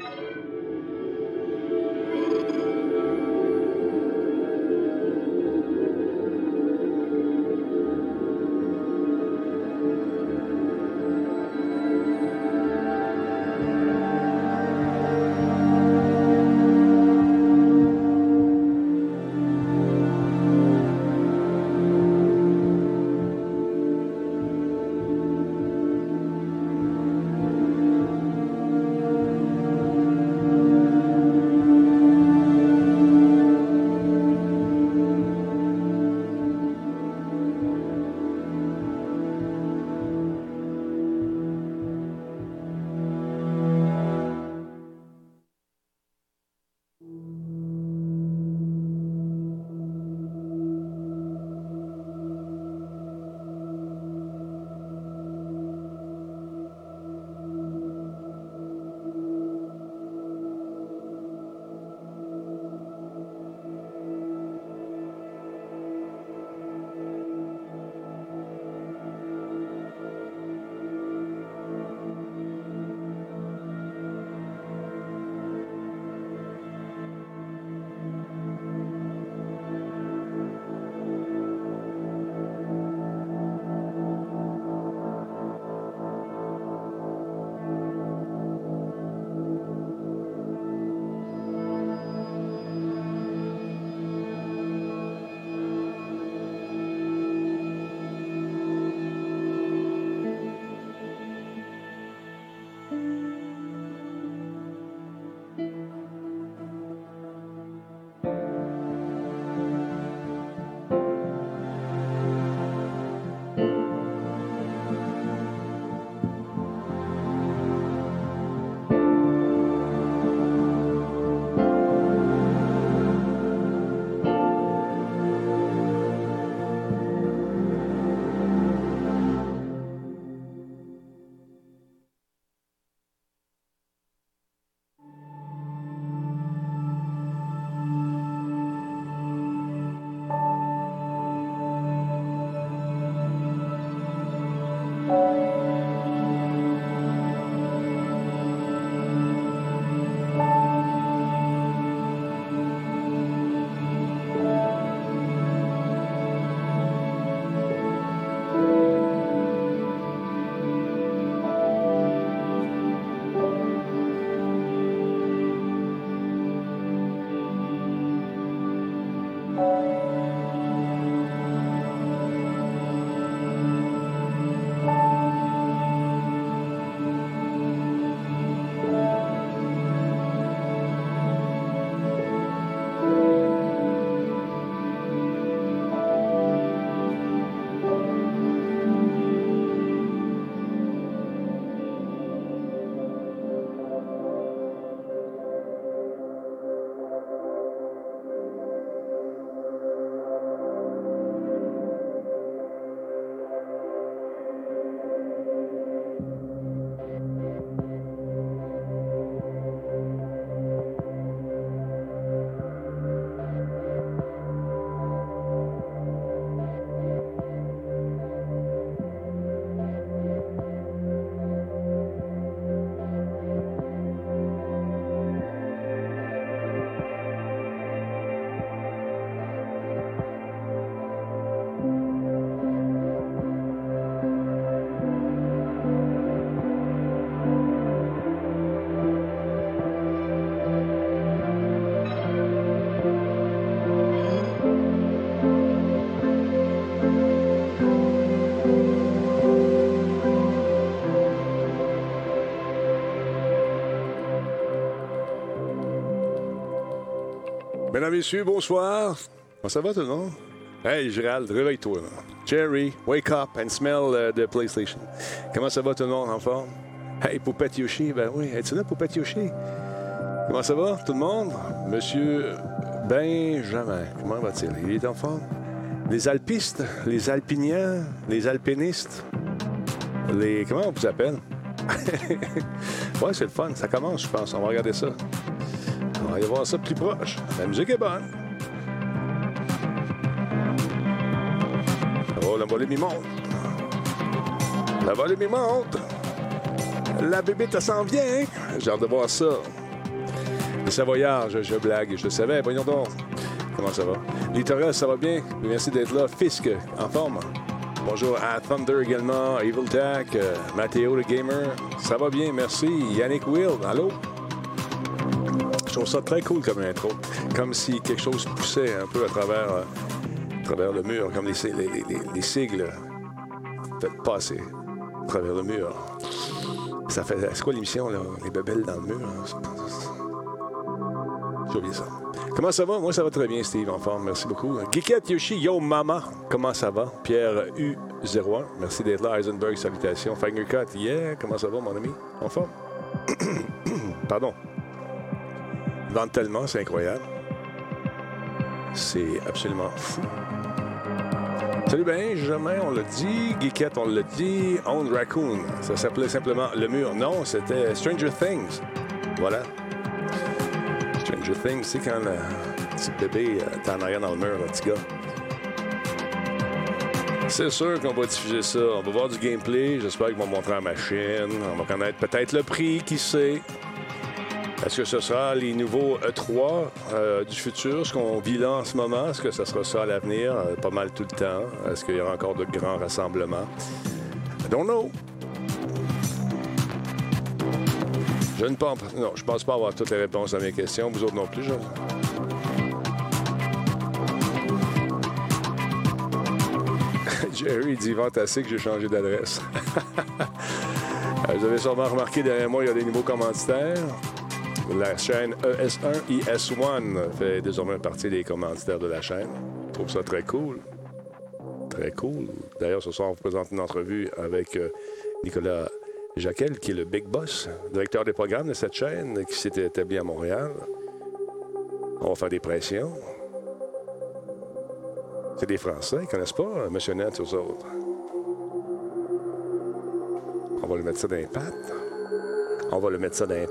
うん。Mesdames, Messieurs, bonsoir. Comment ça va tout le monde? Hey, Gérald, réveille-toi. Jerry, wake up and smell uh, the PlayStation. Comment ça va tout le monde en forme? Hey, Poupette Yoshi, ben oui, es-tu là, Poupette Yoshi? Comment ça va tout le monde? Monsieur Benjamin, comment va-t-il? Il est en forme? Les alpistes, les alpiniens, les alpinistes, les... Comment on vous appelle? ouais, c'est le fun. Ça commence, je pense. On va regarder ça. On va aller voir ça plus proche. La musique est bonne. Oh, la volume, il monte. La volume, il monte. La bébé, ça s'en vient. J'ai hâte de voir ça. Les Savoyards, je, blague, je le savais. Voyons donc. Comment ça va? Littoral, ça va bien? Merci d'être là. Fisk, en forme? Bonjour à Thunder également, Evil Tack, euh, Mathéo le Gamer. Ça va bien, merci. Yannick Will, allô? Je trouve ça très cool comme intro. Comme si quelque chose poussait un peu à travers, euh, à travers le mur, comme les, si- les- les- les- les sigles fait passer à travers le mur. Ça fait. C'est quoi l'émission, là? Les bebelles dans le mur? pas- J'ai oublié ça. Comment ça va? Moi, ça va très bien, Steve, en forme. Merci beaucoup. Geekette Yoshi, yo mama. Comment ça va? Pierre U01, merci d'être là. Heisenberg, salutations. Fingercut, yeah. Comment ça va, mon ami? En forme? Pardon. Vente tellement, c'est incroyable. C'est absolument fou. Salut Benjamin, on l'a dit. Geekette, on l'a dit. Own Raccoon, ça s'appelait simplement Le Mur. Non, c'était Stranger Things. Voilà. Stranger Things, c'est quand le petit bébé euh, est en arrière dans le mur, le petit gars. C'est sûr qu'on va diffuser ça. On va voir du gameplay. J'espère qu'ils vont montrer la machine. On va connaître peut-être le prix, qui sait? Est-ce que ce sera les nouveaux E3 euh, du futur, ce qu'on vit là en ce moment? Est-ce que ce sera ça à l'avenir? Euh, pas mal tout le temps. Est-ce qu'il y aura encore de grands rassemblements? I don't know. Je ne pense non, je pense pas avoir toutes les réponses à mes questions. Vous autres non plus, je... Jerry dit fantastique, j'ai changé d'adresse. Euh, Vous avez sûrement remarqué derrière moi, il y a des nouveaux commanditaires. La chaîne E ES1, ES1 fait désormais partie des commanditaires de la chaîne. Je trouve ça très cool. Très cool. D'ailleurs, ce soir, on vous présente une entrevue avec euh, Nicolas Jacquel, qui est le big boss, directeur des programmes de cette chaîne, qui s'est établi à Montréal. On va faire des pressions. C'est des Français, ils connaissent pas M. Net aux autres. On va lui mettre ça dans les. On va le mettre ça dans les.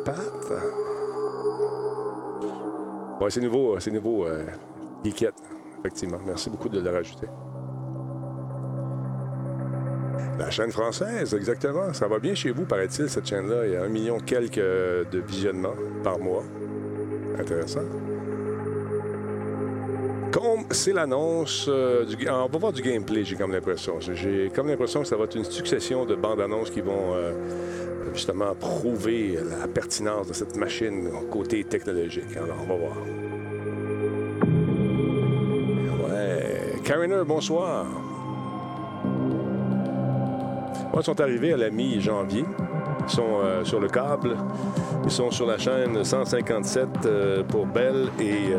Ouais, c'est nouveau, euh, c'est nouveau, euh, Geekette, effectivement. Merci beaucoup de le rajouter. La chaîne française, exactement. Ça va bien chez vous, paraît-il, cette chaîne-là. Il y a un million quelques euh, de visionnements par mois. Intéressant. Comme c'est l'annonce euh, du... On va voir du gameplay, j'ai comme l'impression. J'ai comme l'impression que ça va être une succession de bandes annonces qui vont euh, justement prouver la pertinence de cette machine côté technologique. Alors, on va voir. Ouais. Kariner, bonsoir. Ils sont arrivés à la mi-janvier. Ils sont euh, sur le câble. Ils sont sur la chaîne 157 euh, pour Bell et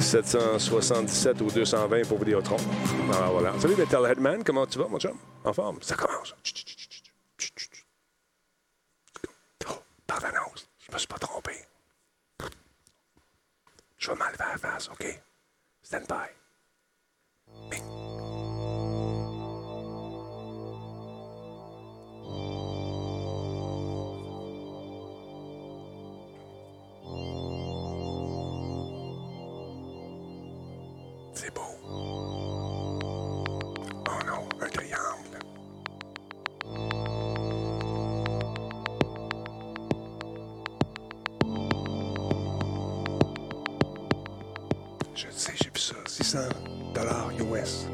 777 ou 220 pour Vidéotron. Alors voilà. Salut Metalheadman, comment tu vas, mon chum? En forme? Ça commence. Oh, par l'annonce. Je me suis pas trompé. Je vais m'enlever la face, OK? Stand by. 25 dollars US.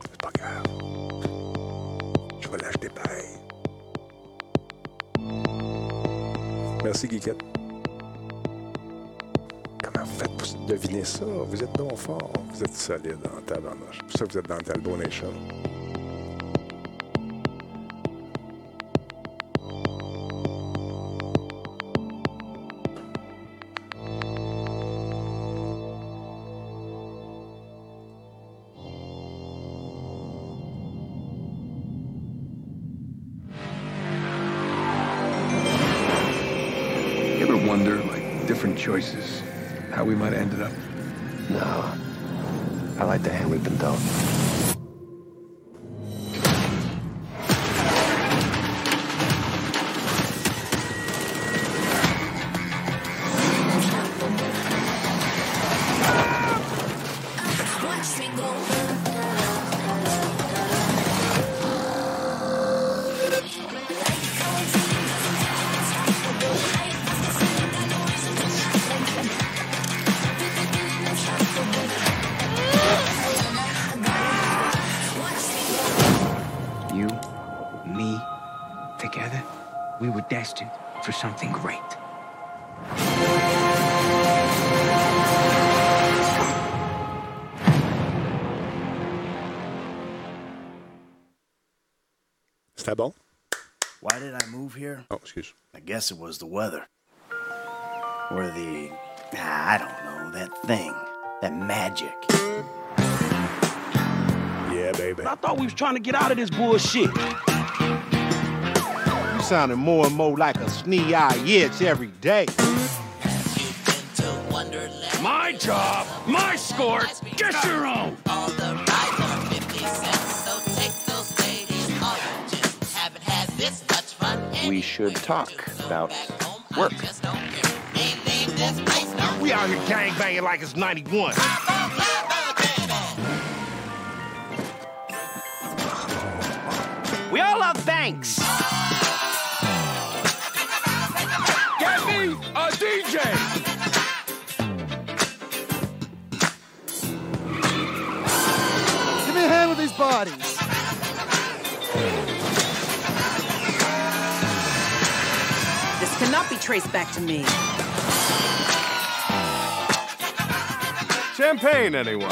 C'est pas grave. Je vais l'acheter pareil. Merci, Guiquette. Comment vous faites vous deviner ça? Vous êtes non fort. Vous êtes solide en tabarnage. C'est pour ça que vous êtes dans le Talbot Nation. Excuse. I guess it was the weather. Or the. ah, I don't know, that thing. That magic. Yeah, baby. I thought we was trying to get out of this bullshit. You sounding more and more like a snee-eye itch every day. My job, my sport, get your own. All We should talk about work. We out here gang banging like it's 91. We all love banks. Get me a DJ. Give me a hand with these bodies. Cannot be traced back to me. Champagne, anyone?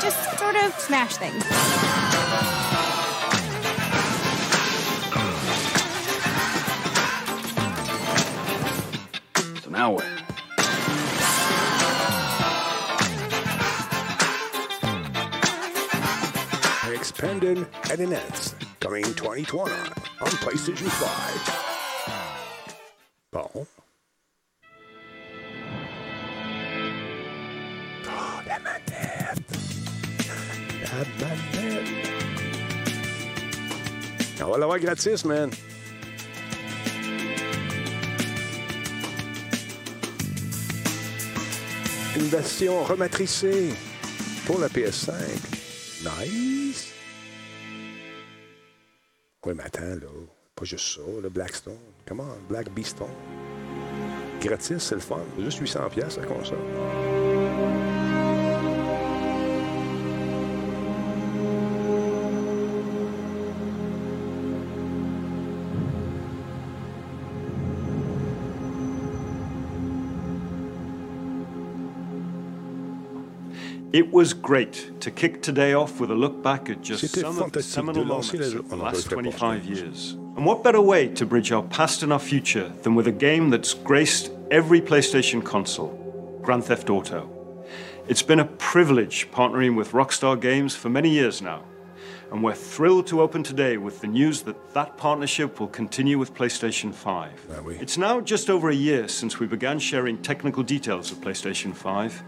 Just sort of smash things. So now what? Expanded Adinets, coming 2020 on PlayStation 5. Bon. Oh, la manette. La manette. On va l'avoir gratis, man. Une version rematricée pour la PS5. Nice. Oui, mais attends, là. Pas juste ça, le Blackstone. Comment? Black Beastone. Gratis, c'est le fun. Juste 800$ piastres, la console. Le ferai pas, 25 je- years. And what better way to bridge our past and our future than with a game that's graced every PlayStation console, Grand Theft Auto. It's been a privilege partnering with Rockstar Games for many years now, and we're thrilled to open today with the news that that partnership will continue with PlayStation 5. It's now just over a year since we began sharing technical details of PlayStation 5,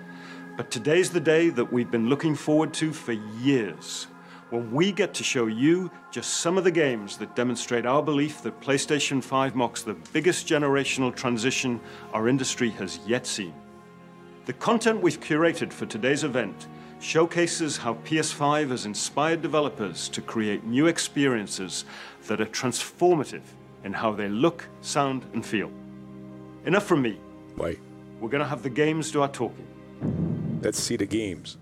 but today's the day that we've been looking forward to for years. When we get to show you just some of the games that demonstrate our belief that PlayStation 5 marks the biggest generational transition our industry has yet seen. The content we've curated for today's event showcases how PS5 has inspired developers to create new experiences that are transformative in how they look, sound, and feel. Enough from me. Wait. We're going to have the games do our talking. Let's see the games.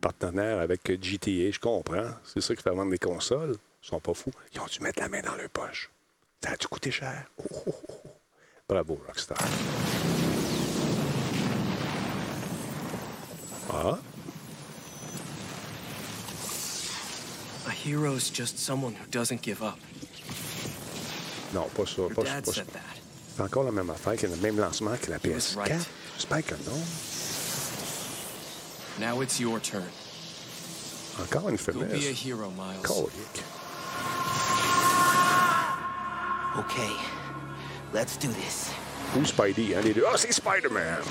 Partenaire avec GTA, je comprends. C'est ça qui fait vendre des consoles. Ils sont pas fous. Ils ont dû mettre la main dans leur poche. Ça a dû coûter cher. Oh, oh, oh. Bravo, Rockstar. Ah, A hero's just someone who doesn't give up. non, pas ça. Pas, ça. C'est encore la même affaire, qui a le même lancement que la He was PS4. right. J'espère que non. Now it's your turn. Encore une Go be a hero, Miles. Colique. Okay, let's do this. Who's Spidey, hein, les deux. Ah, c'est Spider-Man!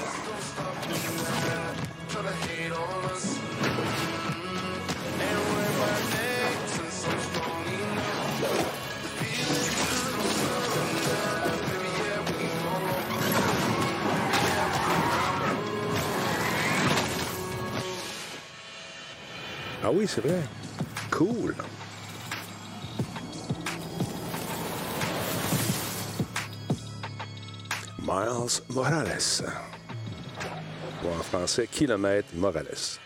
Ah oui, c'est vrai. Cool. Miles Morales. Ou en français, Kilomètre Morales.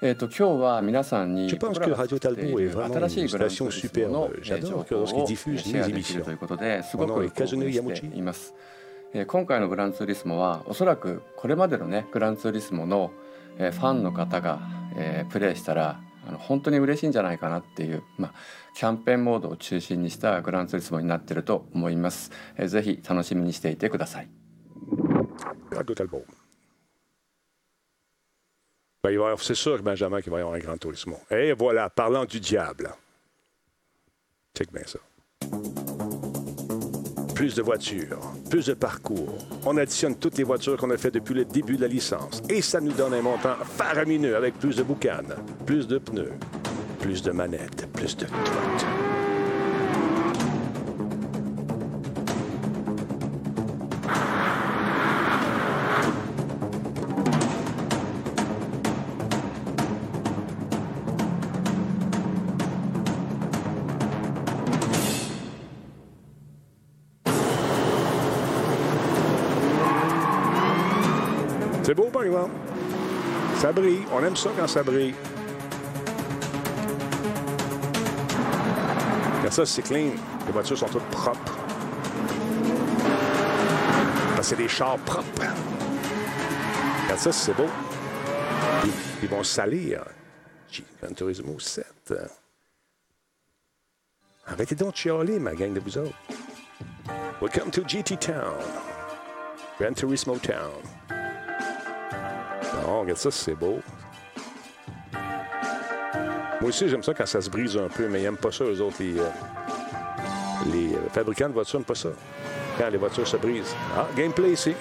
Je pense que Radio Talbot est vraiment une station superbe. J'adore lorsqu'ils diffusent les émissions. Mon nom est Yamuchi. え今回のグランツーリスモはおそらくこれまでのねグランツーリスモの、えファンの方が、えプレイしたらあの本当に嬉しいんじゃないかなっていう、まあ、キャンペーンモードを中心にしたグランツーリスモになってると思います。えーぜひ楽しみにしていてください。Radio Talbot. Ben, il va y avoir- c'est sûr, que Benjamin, qu'il va y avoir un grand tourisme. Et voilà, parlant du diable. Check bien ça. Plus de voitures, plus de parcours. On additionne toutes les voitures qu'on a fait depuis le début de la licence. Et ça nous donne un montant faramineux avec plus de boucanes, plus de pneus, plus de manettes, plus de tout. On aime ça quand ça brille. Quand ça, c'est clean. Les voitures sont toutes propres. Parce que c'est des chars propres. Quand ça, c'est beau. Ils, vont salir. Gran Turismo 7. Arrêtez donc de chialer, ma gang de vous autres. Welcome to GT Town. Gran Turismo Town. Non, regarde ça, c'est beau. Moi aussi, j'aime ça quand ça se brise un peu, mais ils n'aiment pas ça, eux autres, les, euh, les euh, fabricants de voitures n'aiment pas ça. Quand les voitures se brisent. Ah, gameplay ici.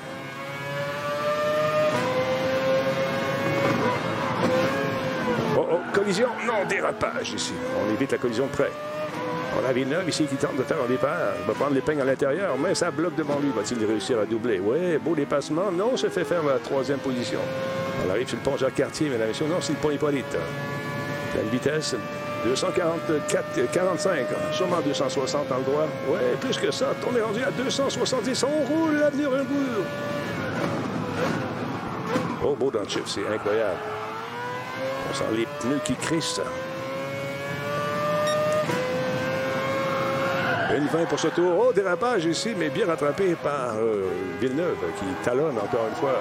Oh, oh, collision. Non, dérapage ici. On évite la collision près. On a Villeneuve ici qui tente de faire un départ. Il va prendre l'épingle à l'intérieur, mais ça bloque devant lui. Va-t-il réussir à doubler? Oui, beau dépassement. Non, se fait faire la troisième position. On arrive sur le pont Jacques-Cartier, mesdames et messieurs. Non, c'est le pont Hippolyte. Pleine vitesse, 244, 45, sûrement 260 dans le droit. Oui, plus que ça. On est rendu à 270. On roule l'avenir un bout. Oh, beau dans le chip, c'est incroyable. On sent les pneus qui crissent. Une 20 pour ce tour. Oh, dérapage ici, mais bien rattrapé par euh, Villeneuve, qui talonne encore une fois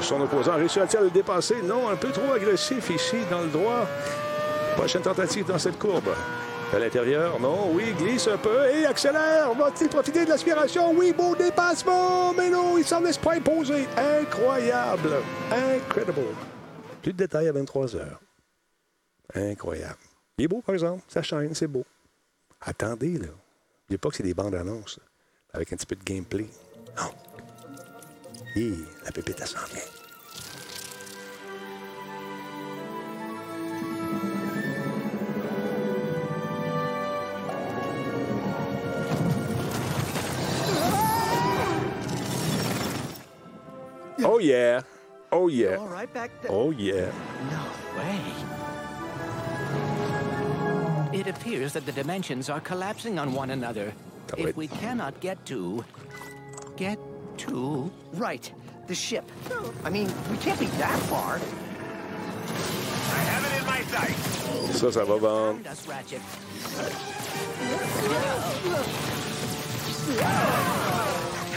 son opposant. Réussit-il à le dépasser? Non, un peu trop agressif ici dans le droit. Prochaine tentative dans cette courbe. À l'intérieur, non, oui, glisse un peu et accélère. Va-t-il profiter de l'aspiration? Oui, beau dépassement, mais non, il s'en laisse pas imposer. Incroyable. Incredible. Plus de détails à 23 heures. Incroyable. Il est beau, par exemple. Ça chaîne, c'est beau. Attendez, là. N'oubliez pas que c'est des bandes annonces, avec un petit peu de gameplay. Non. Et la pépite, s'en vient. Oh yeah. Oh yeah. All right back there. Oh yeah. No way. It appears that the dimensions are collapsing on one another. If we cannot get to. Get to. Right. The ship. I mean, we can't be that far. I have it in my sights. Ça, ça va vendre.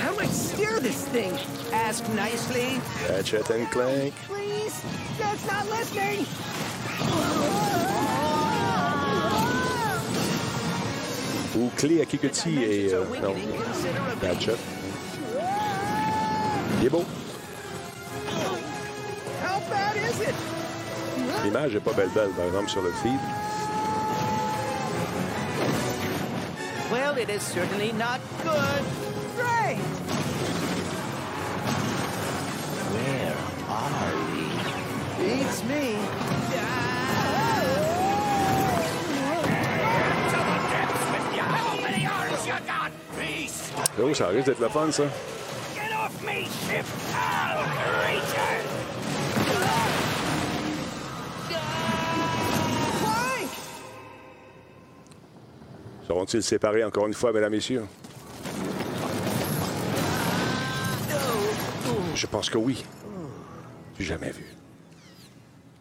How do I steer this thing? Ask nicely. Ratchet and Clank. Please? That's not listening! Ou Clé à Kikuchi et... euh, non, Ratchet. Il est beau. L'image n'est pas belle belle, par exemple, sur le feed. Well, it is certainly not good. Where are we? Beats me. Oh, ça risque d'être le fun, ça. Get off me, ship! I'll creature! Clank! Seront-ils séparés encore une fois, mesdames, messieurs? Je pense que oui. J'ai jamais vu.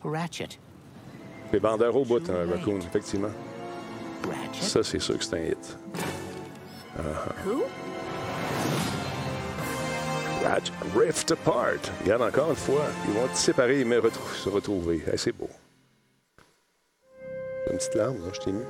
Ratchet, Les vendeurs au bout, hein, Raccoon, effectivement. Ça, c'est sûr que c'est un hit. Who? Ratchet Rift Apart. Regarde encore une fois. Ils vont être séparés mais retrou- se retrouver. Hey, c'est beau. Une petite larme, là, je t'ai mis.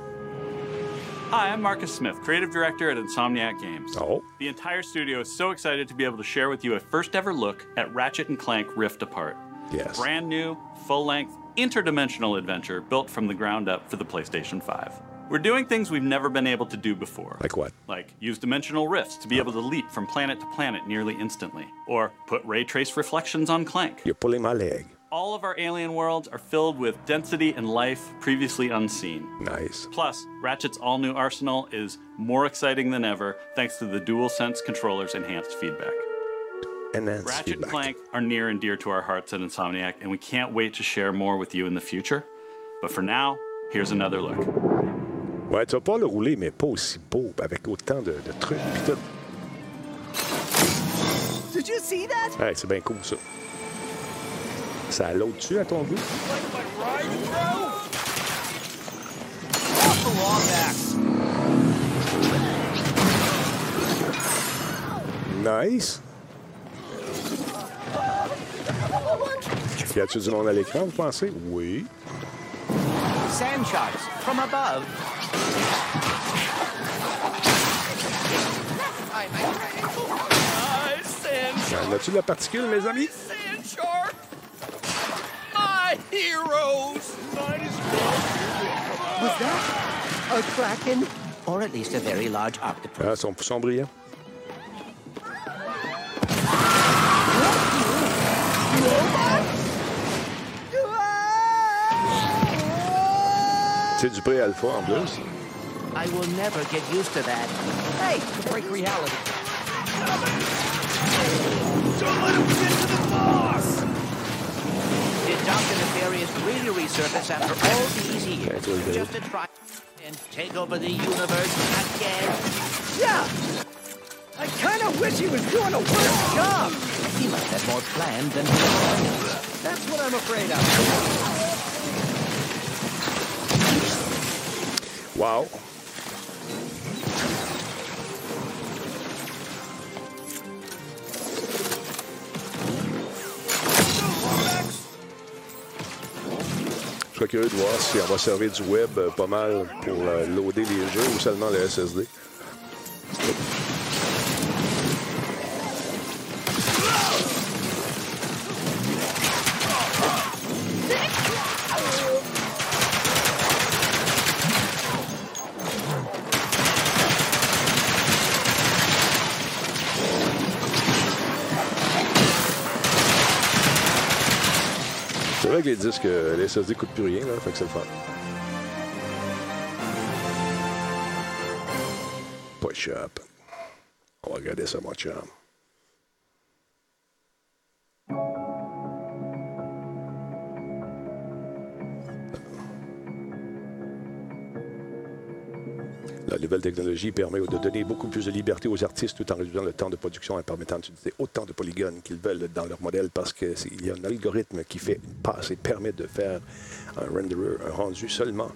Hi, I'm Marcus Smith, creative director at Insomniac Games. Oh. The entire studio is so excited to be able to share with you a first ever look at Ratchet and Clank Rift Apart. Yes. Brand new, full length, interdimensional adventure built from the ground up for the PlayStation 5. We're doing things we've never been able to do before. Like what? Like use dimensional rifts to be able to leap from planet to planet nearly instantly. Or put ray trace reflections on Clank. You're pulling my leg. All of our alien worlds are filled with density and life previously unseen. Nice. Plus, Ratchet's all new arsenal is more exciting than ever thanks to the DualSense controller's enhanced feedback. Enhanced Ratchet feedback. and Clank are near and dear to our hearts at Insomniac, and we can't wait to share more with you in the future. But for now, here's another look. Ouais, tu vas pas le rouler, mais pas aussi beau, avec autant de, de trucs pis tout. Did you see that? Hey, c'est bien cool, ça. Ça a l'autre dessus, à ton goût? Nice. Y a-tu du monde à l'écran, vous pensez? Oui. Sand sharks from above. En as-tu de la particule, mes amis? Sand shark! My heroes! Was that a kraken? Or at least a very large octopus? Ah, sont, sont brillants. C'est du pré-alpha en plus. I will never get used to that. Hey, to break reality. Don't let him get to the boss! Did Dr. Nefarious really resurface after all these years? That's what he did. Just to try and take over the universe again? Yeah. I kind of wish he was doing a worse job. He must have more planned than That's what I'm afraid of. Wow. Je serais curieux de voir si on va servir du web euh, pas mal pour euh, loader les jeux ou seulement le SSD. Vrai que les disques, euh, les SSD coûtent plus rien, là, fait que c'est le fun. Push up. On va regarder ça, mon chum. Nouvelle technologie permet de donner beaucoup plus de liberté aux artistes tout en réduisant le temps de production et permettant d'utiliser autant de polygones qu'ils veulent dans leur modèle parce qu'il y a un algorithme qui fait une passe et permet de faire un un rendu seulement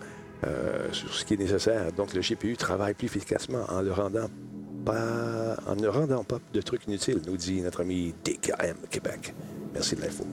euh, sur ce qui est nécessaire. Donc le GPU travaille plus efficacement en le rendant pas, en ne rendant pas de trucs inutiles, nous dit notre ami DKM Québec. Merci de l'info.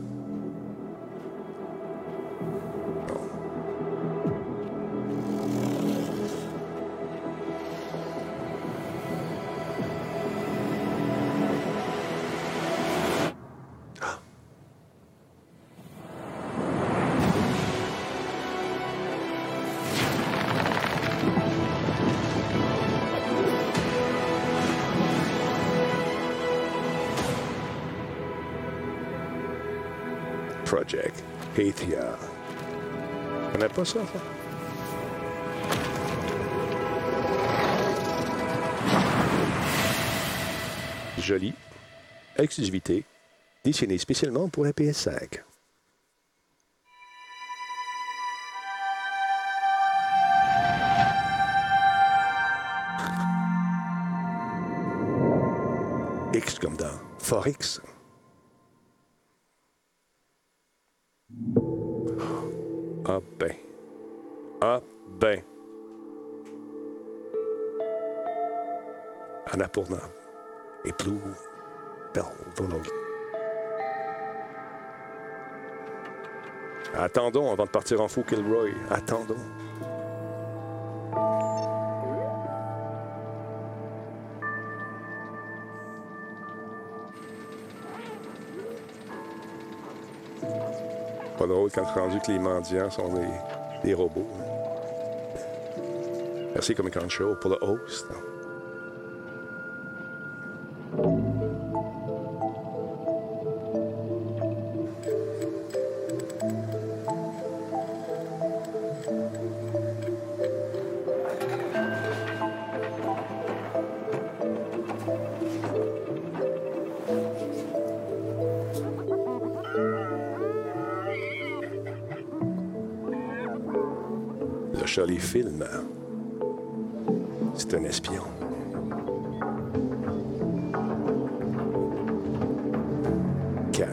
Joli. Exclusivité. Dessiné spécialement pour la PS5. X comme dans Forex. Ah ben, Annapurna et Blue Bell Volog. Attendons avant de partir en fou, Kilroy. Attendons. Pas drôle quand rendu que les mendiants sont des, des robots. Merci Comic Con Show pour le host.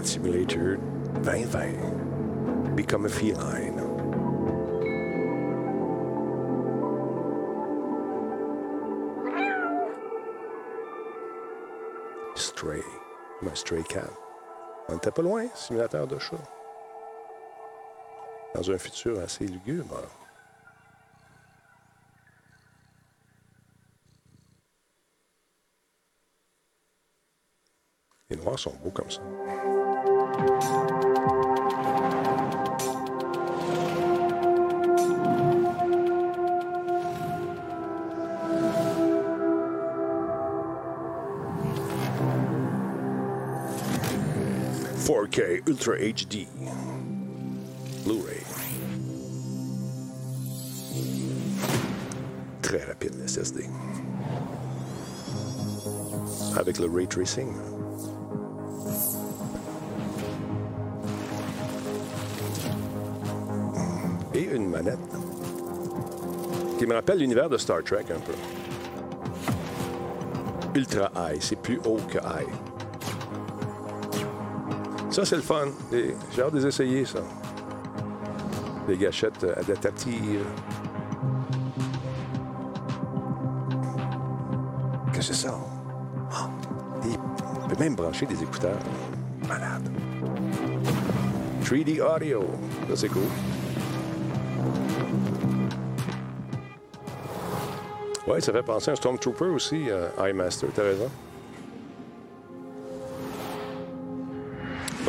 Simulator 2020. Become a feline. Stray. Un stray cat. On n'était pas loin, simulateur de chat. Dans un futur assez lugubre. Les noirs sont beaux comme ça. K Ultra HD. Blu-ray. Très rapide, le SSD. Avec le ray tracing. Et une manette qui me rappelle l'univers de Star Trek un peu. Ultra High, c'est plus haut que High. Ça, c'est le fun. J'ai hâte de les essayer, ça. Des gâchettes euh, adaptatives. Qu'est-ce que c'est ça? Ah, On peut même brancher des écouteurs. Malade. 3D audio. Ça, c'est cool. Ouais, ça fait penser à un Stormtrooper aussi, euh, iMaster, t'as raison.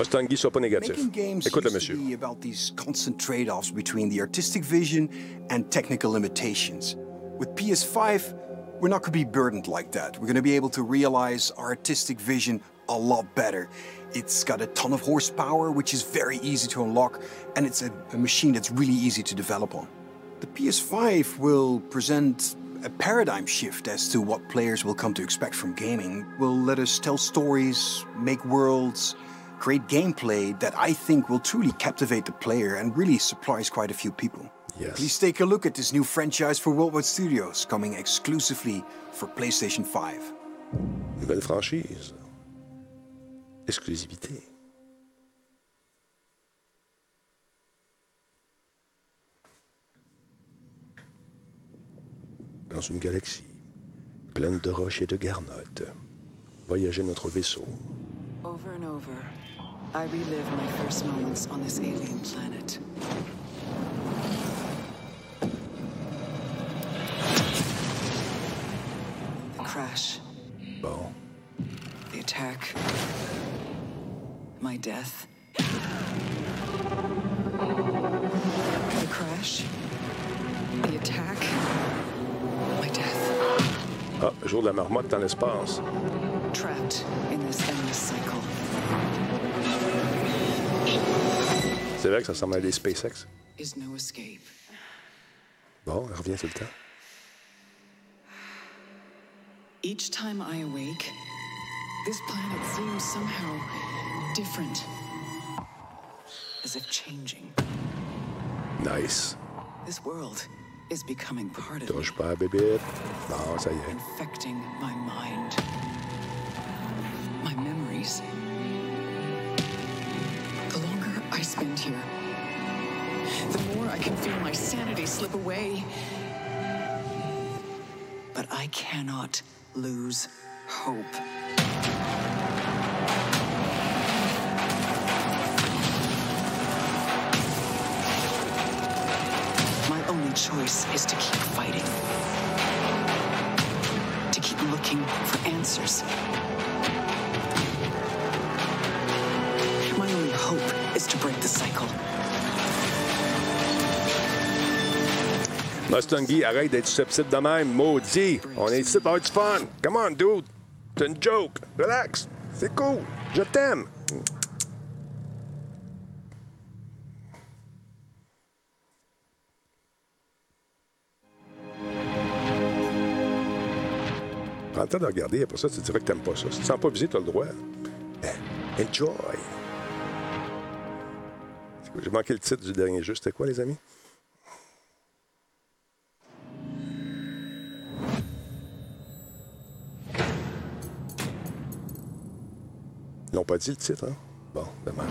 Mustang Guy, pas négatif. Making games Écoute le monsieur. about these constant trade-offs between the artistic vision and technical limitations. With PS5, we're not going to be burdened like that. We're going to be able to realize our artistic vision a lot better. It's got a ton of horsepower, which is very easy to unlock, and it's a, a machine that's really easy to develop on. The PS5 will present a paradigm shift as to what players will come to expect from gaming. Will let us tell stories, make worlds, create gameplay that I think will truly captivate the player and really surprise quite a few people. Yes. Please take a look at this new franchise for Worldwide Studios coming exclusively for PlayStation 5. Nouvelle franchise. Exclusivité. Dans une galaxie pleine de roches et de garnottes, voyageait notre vaisseau. Over and over, I relive my first moments on this alien planet. The crash, Bon, the attack, my death. The crash, the attack, my death. ah, jour de la marmotte dans l'espace. Trapped C'est vrai que ça ressemble à des SpaceX. Bon, elle revient tout le temps. Each time I awake, this planet seems somehow different. As if changing. Nice. This world is becoming part of me, Touche pas bébé. Non, ça y est. infecting my mind. My memories. I spend here, the more I can feel my sanity slip away. But I cannot lose hope. My only choice is to keep fighting. To keep looking for answers. Is to break the cycle. Mustangi, arrête d'être susceptible de même, maudit. On est ici pour avoir du fun. Come on, dude. C'est une joke. Relax. C'est cool. Je t'aime. Prends le temps de regarder. Après ça, tu dirais que t'aimes pas ça. Si tu sens pas visé, tu as le droit. Eh, Enjoy. J'ai manqué le titre du dernier jeu. C'était quoi, les amis? Ils n'ont pas dit le titre, hein? Bon, dommage.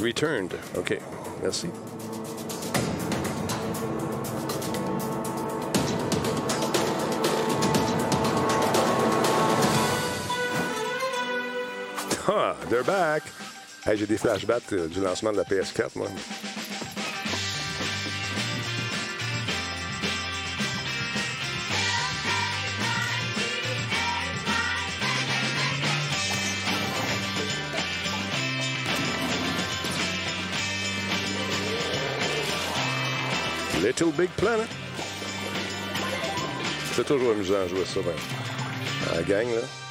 Returned. OK. Merci. They're back. Hey, J'ai des flashbacks euh, du lancement de la PS4, moi. Little Big Planet. C'est toujours amusant de jouer ça, ben. À la gang, là.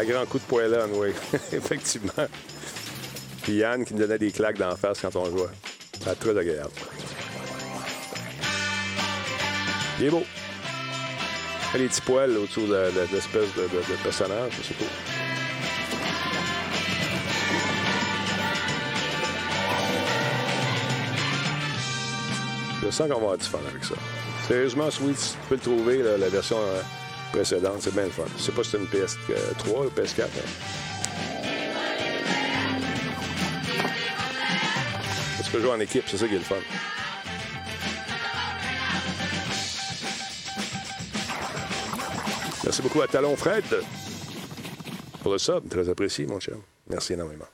Un grand coup de poêlon, oui. Effectivement. Puis Yann qui nous donnait des claques d'en face quand on jouait. C'était très agréable. Il est beau. Des petits poils autour de, de, l'espèce de, personnage, c'est cool. Je sens qu'on va avoir du fun avec ça. Sérieusement, Sweet, tu peux le trouver, la version euh, précédente, c'est bien le fun. Je sais pas si c'est une PS3 ou PS4. hein. Tu peux jouer en équipe, c'est ça qui est le fun. Merci beaucoup à Talon Fred pour le sub. Très apprécié, mon cher. Merci énormément.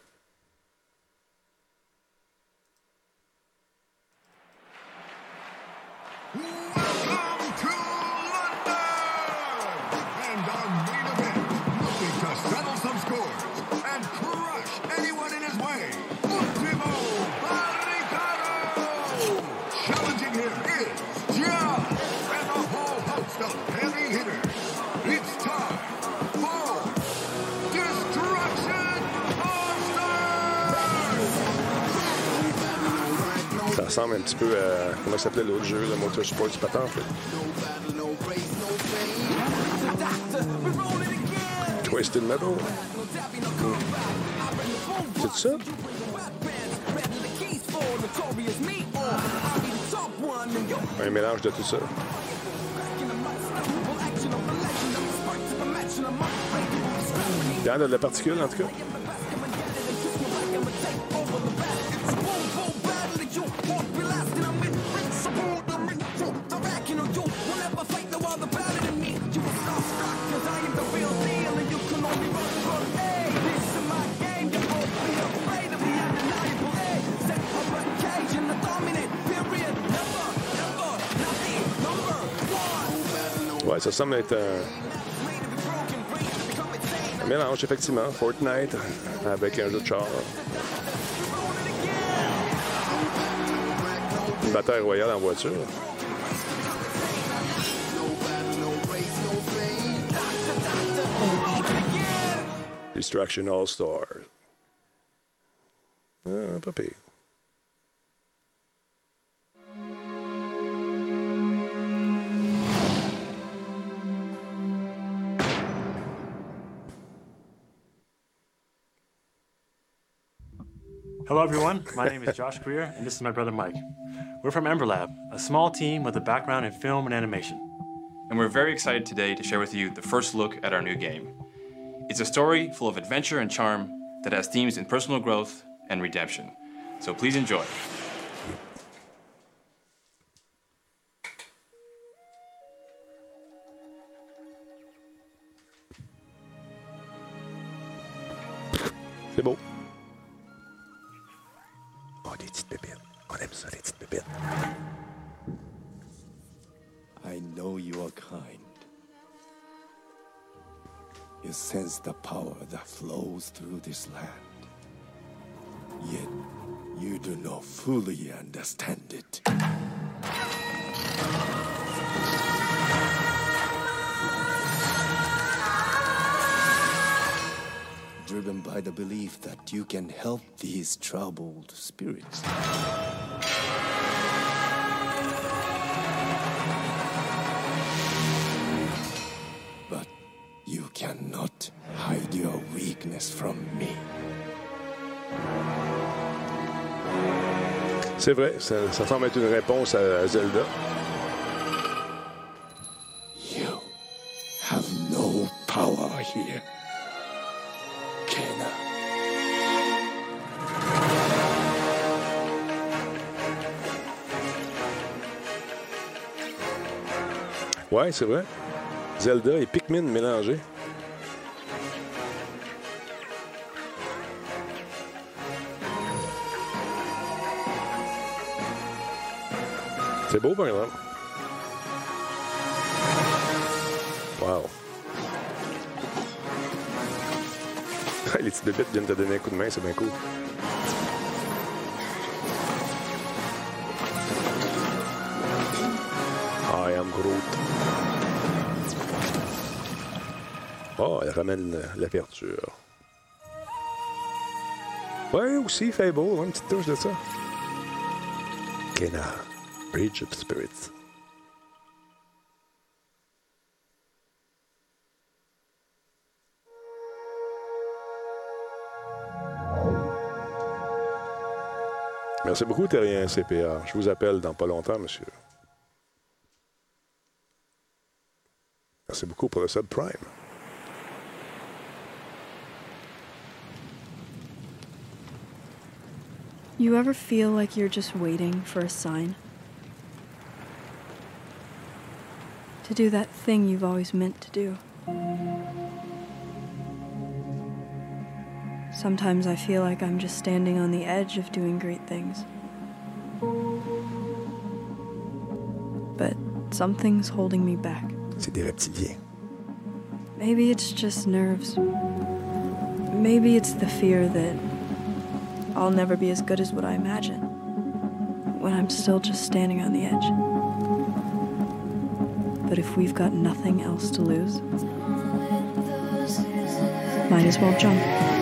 Petit peu à. Comment s'appelait l'autre jeu, le Motorsport Patente? là? Twisted Metal? C'est ça? Un mélange de tout ça. Il y en a de la particule, en tout cas. Ça semble être un, un mélange, effectivement. Fortnite avec un jeu de char. Une bataille royale en voiture. Destruction All-Star. Ah, pas pire. Hello, everyone. My name is Josh Greer, and this is my brother Mike. We're from Ember Lab, a small team with a background in film and animation. And we're very excited today to share with you the first look at our new game. It's a story full of adventure and charm that has themes in personal growth and redemption. So please enjoy. C'est beau. Fully understand it. Driven by the belief that you can help these troubled spirits. But you cannot hide your weakness from me. C'est vrai, ça, ça semble être une réponse à, à Zelda. You have no power here. Kena. Ouais, c'est vrai. Zelda et Pikmin mélangés. C'est beau, par exemple. Wow. Les petites bébites viennent te donner un coup de main, c'est bien cool. I am Groot. Oh, elle ramène l'aperture. Ouais, aussi, fait beau, hein, une petite touche de ça. Kena, Of Spirits. Merci beaucoup, Terrien CPA. Je vous appelle dans pas longtemps, monsieur. Merci beaucoup pour le subprime. You ever feel like you're just waiting for a sign? To do that thing you've always meant to do. Sometimes I feel like I'm just standing on the edge of doing great things. But something's holding me back. C'est des reptiliens. Maybe it's just nerves. Maybe it's the fear that I'll never be as good as what I imagine when I'm still just standing on the edge. But if we've got nothing else to lose, might as well jump.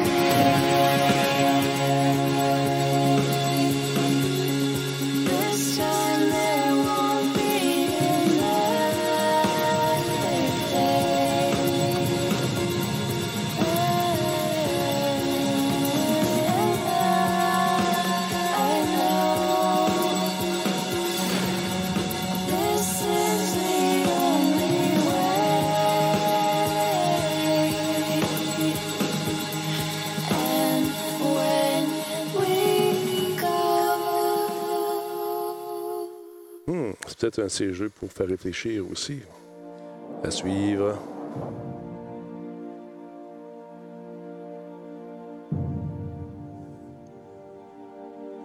Peut-être un de ces jeux pour faire réfléchir aussi. À suivre.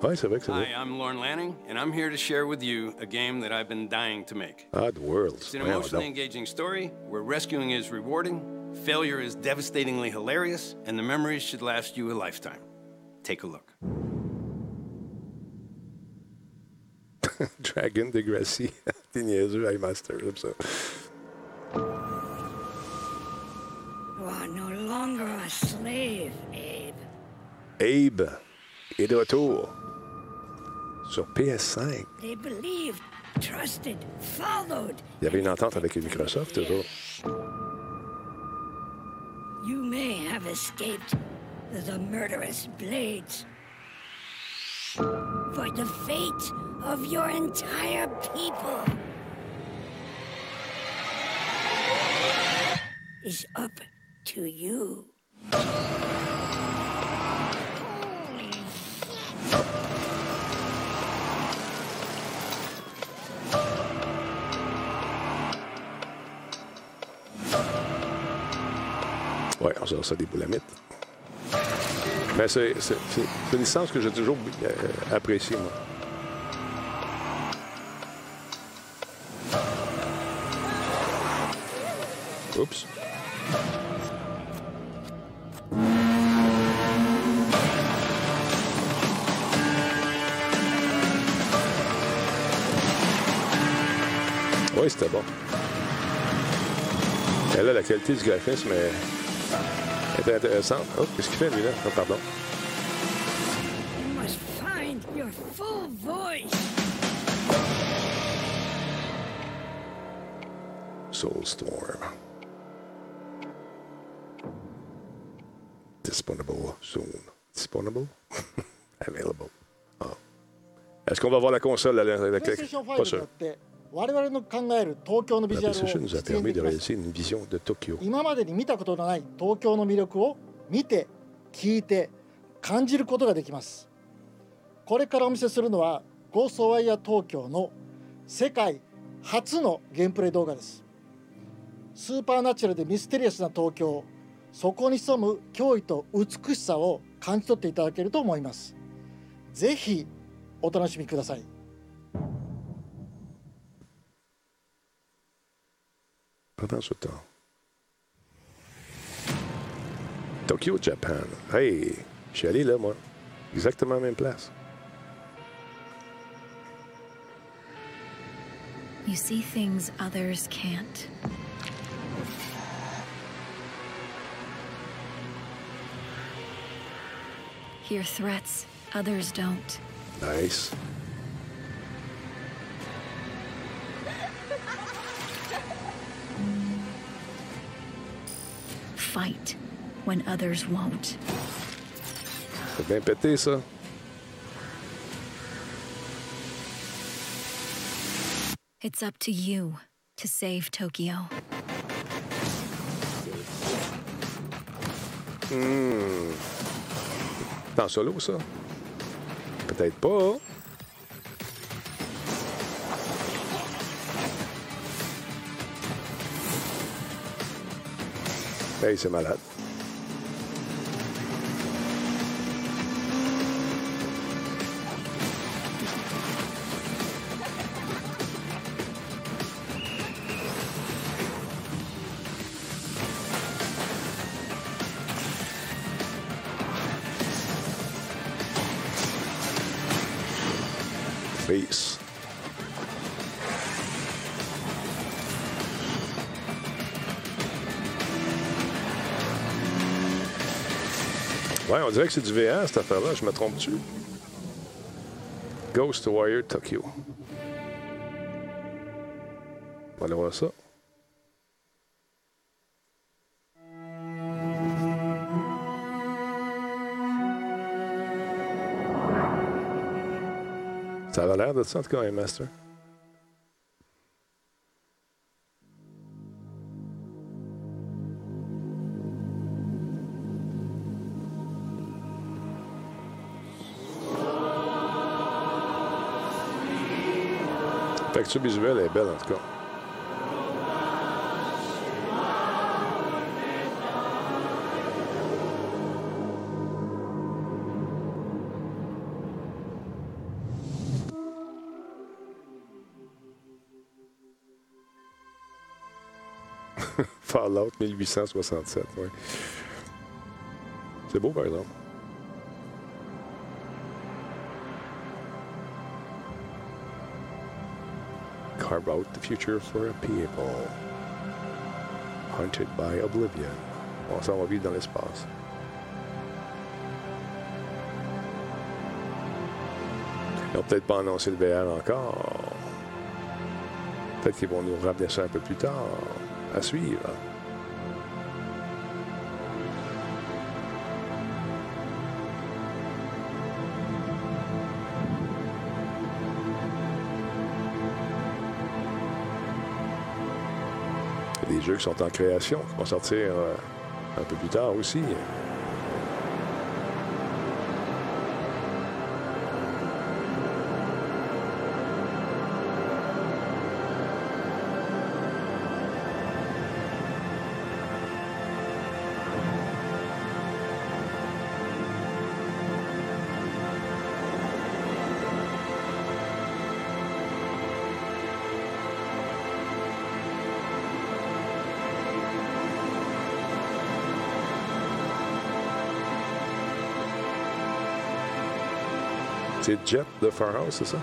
Ouais, c'est vrai que c'est Hi. I'm Lorne Lanning, and I'm here to share with you a game that I've been dying to make. Odd Worlds. It's an emotionally engaging story where rescuing is rewarding, failure is devastatingly hilarious, and the memories should last you a lifetime. Take a look. Dragon Degrassi. T'es niaiseux, hey, Master, j'aime ça. You are no longer a slave, Abe. Abe est de retour sur PS5. They believed, trusted, followed. Il y avait une entente avec Microsoft, toujours. You may have escaped the murderous blades, For the fate of your entire people is up to you. Ouais, on sort ça des boulamites. Mais c'est- c'est une licence que j'ai toujours euh, appréciée, moi. Oups. Oui, c'était bon. Et là, la qualité du graphisme est, est intéressante. Oh, qu'est-ce qu'il fait, lui, là? Oh, pardon. Soulstorm. Disponible? Available. Ah. Est-ce qu'on va voir la console? La, la- la- pas 5に sûr. の考える東京のビ La ジュアルを.今までに見たことのない東京の魅力を見て聞いて感じることができますこれからお見せするのはゴーストワイヤー東京の世界初のゲームプレイ動画ですスーパーナチュラルでミステリアスな東京そこに潜む驚異と美しさを感じ取っていただけると思いますぜひお楽しみください. Tokyo, Japan. Hey, je suis allé là, moi. Exactement la même place. You see things others can't. Hear threats others don't. Nice. Fight when others won't. Bien. It's up to you to save Tokyo. Hmm. En solo, ça? Peut-être pas. Hey, c'est malade. On dirait que c'est du VR, cette affaire-là. Je me trompe-tu? Ghost Warrior Tokyo. On va aller voir ça. Ça avait l'air de ça, en tout cas, un master. La texture visuelle est belle, en tout cas. Fallout 1867, oui. C'est beau, par exemple. Carve out the future for a people. Hunted by Oblivion. On s'en va vivre dans l'espace. Ils n'ont peut-être pas annoncé le VR encore. Peut-être qu'ils vont nous ramener ça un peu plus tard. À suivre. Qui sont en création, qui vont sortir euh, un peu plus tard aussi. C'est Jet de Farhouse, c'est ça?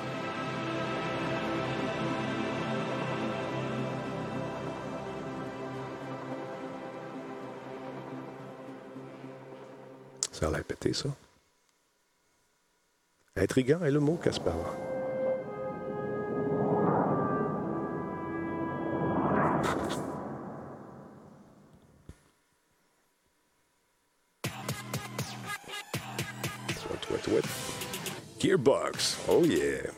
Ça a l'air pété, ça. Intriguant est le mot, Caspar. Oh, yeah.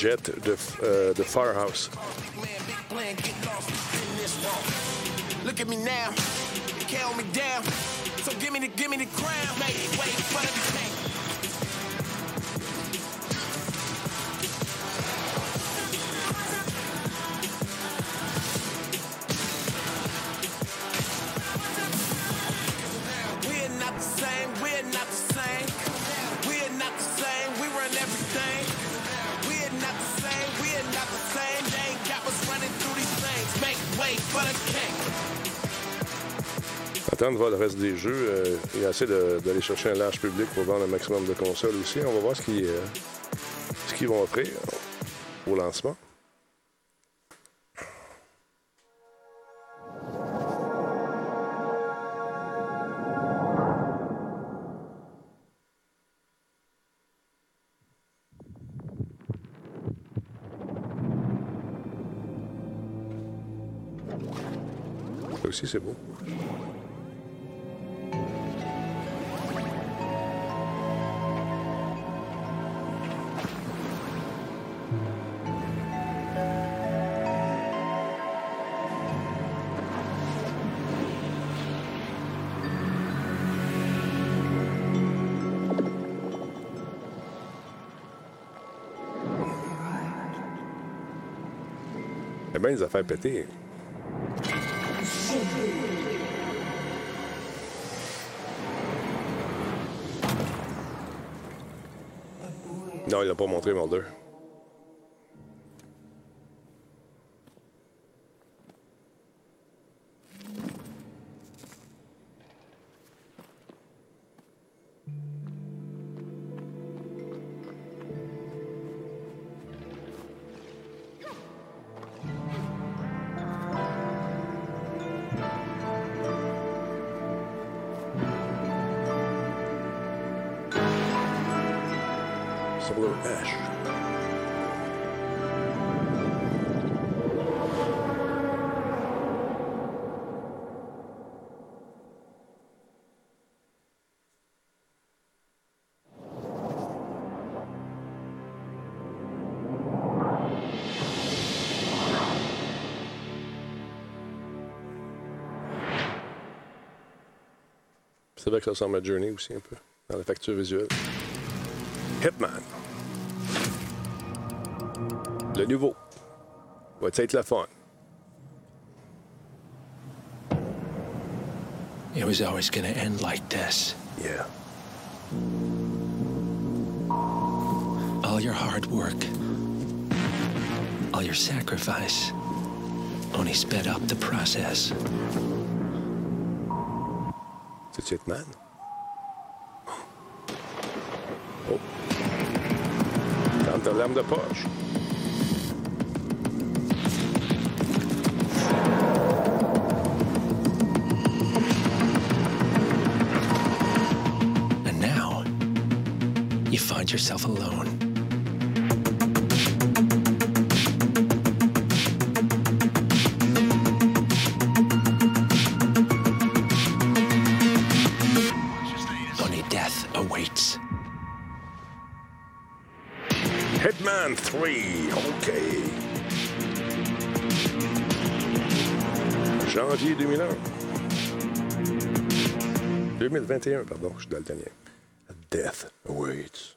Jet de, euh, de Firehouse. Plan, get lost in this wall. Look at me now, you can't hold me down. So give me the, give me the crown. Make way de voir le reste des jeux. Euh, il essaie de- d'aller chercher un large public pour vendre un maximum de consoles aussi. On va voir ce qu'ils euh, qu'ils vont offrir au lancement. Aussi, c'est beau. Eh bien, les. Il l'a pas montré, Mulder. Vrai que ça ressemble à Journey aussi un peu, dans la facture visuelle. Hitman. Le nouveau. Va être la fun. It was always gonna end like this. Yeah. All your hard work, all your sacrifice, only sped up the process tout de suite, man. Oh. Tente de poche. And now, you find yourself alone. 2021, pardon, je suis daltonien. Death awaits.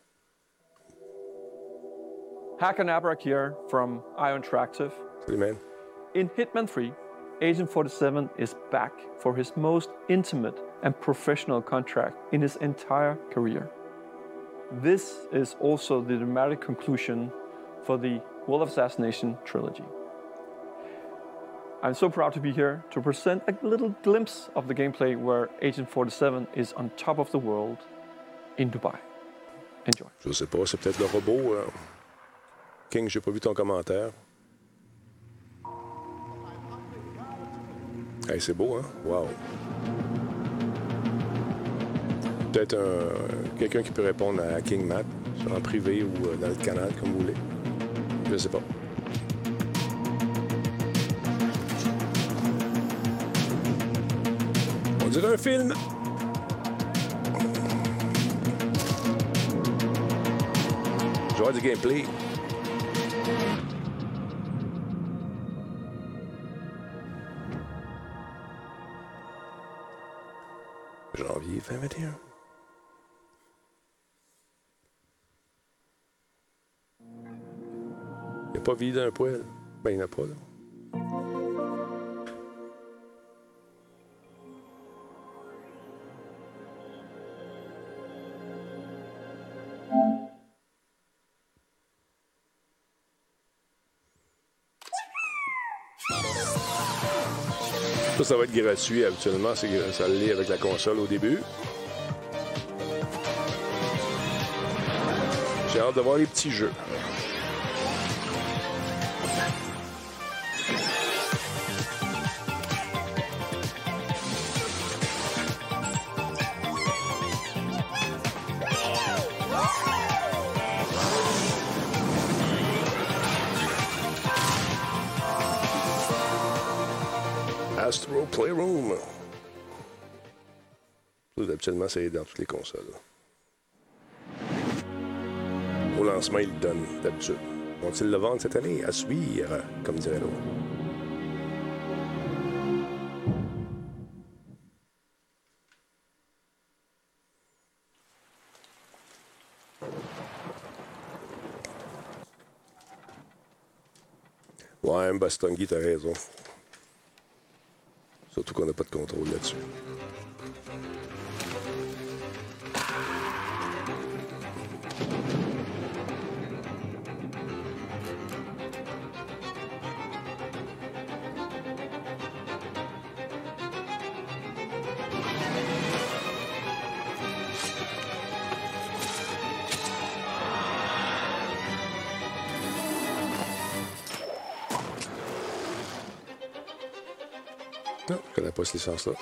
Hakan Abrak here from Ion Interactive. Salut, man. In Hitman 3, Agent 47 is back for his most intimate and professional contract in his entire career. This is also the dramatic conclusion for the World of Assassination trilogy. I'm so proud to be here to present a little glimpse of the gameplay where Agent 47 is on top of the world in Dubai. Enjoy. Je sais pas, c'est peut-être le robot. euh. King, j'ai pas vu ton commentaire. Hey, c'est beau, hein? Wow. Peut-être un- quelqu'un qui peut répondre à King Matt, en privé ou euh, dans le canal, comme vous voulez. Je sais pas. Dirait un film. Je du gameplay. Janvier 2021. Il pas vide un poêle. Ben, il n'y en a pas. Ça, va être gratuit habituellement. Ça l'est avec la console au début. J'ai hâte de voir les petits jeux. Astro Playroom. Ça, Habituellement, c'est dans toutes les consoles. Au lancement, ils le donnent d'habitude. Vont-ils le vendre cette année? À suivre, comme dirait l'autre. Ouais, Bastongi, t'as raison. Surtout qu'on n'a pas de contrôle là-dessus. Non, je connais pas cette licence-là.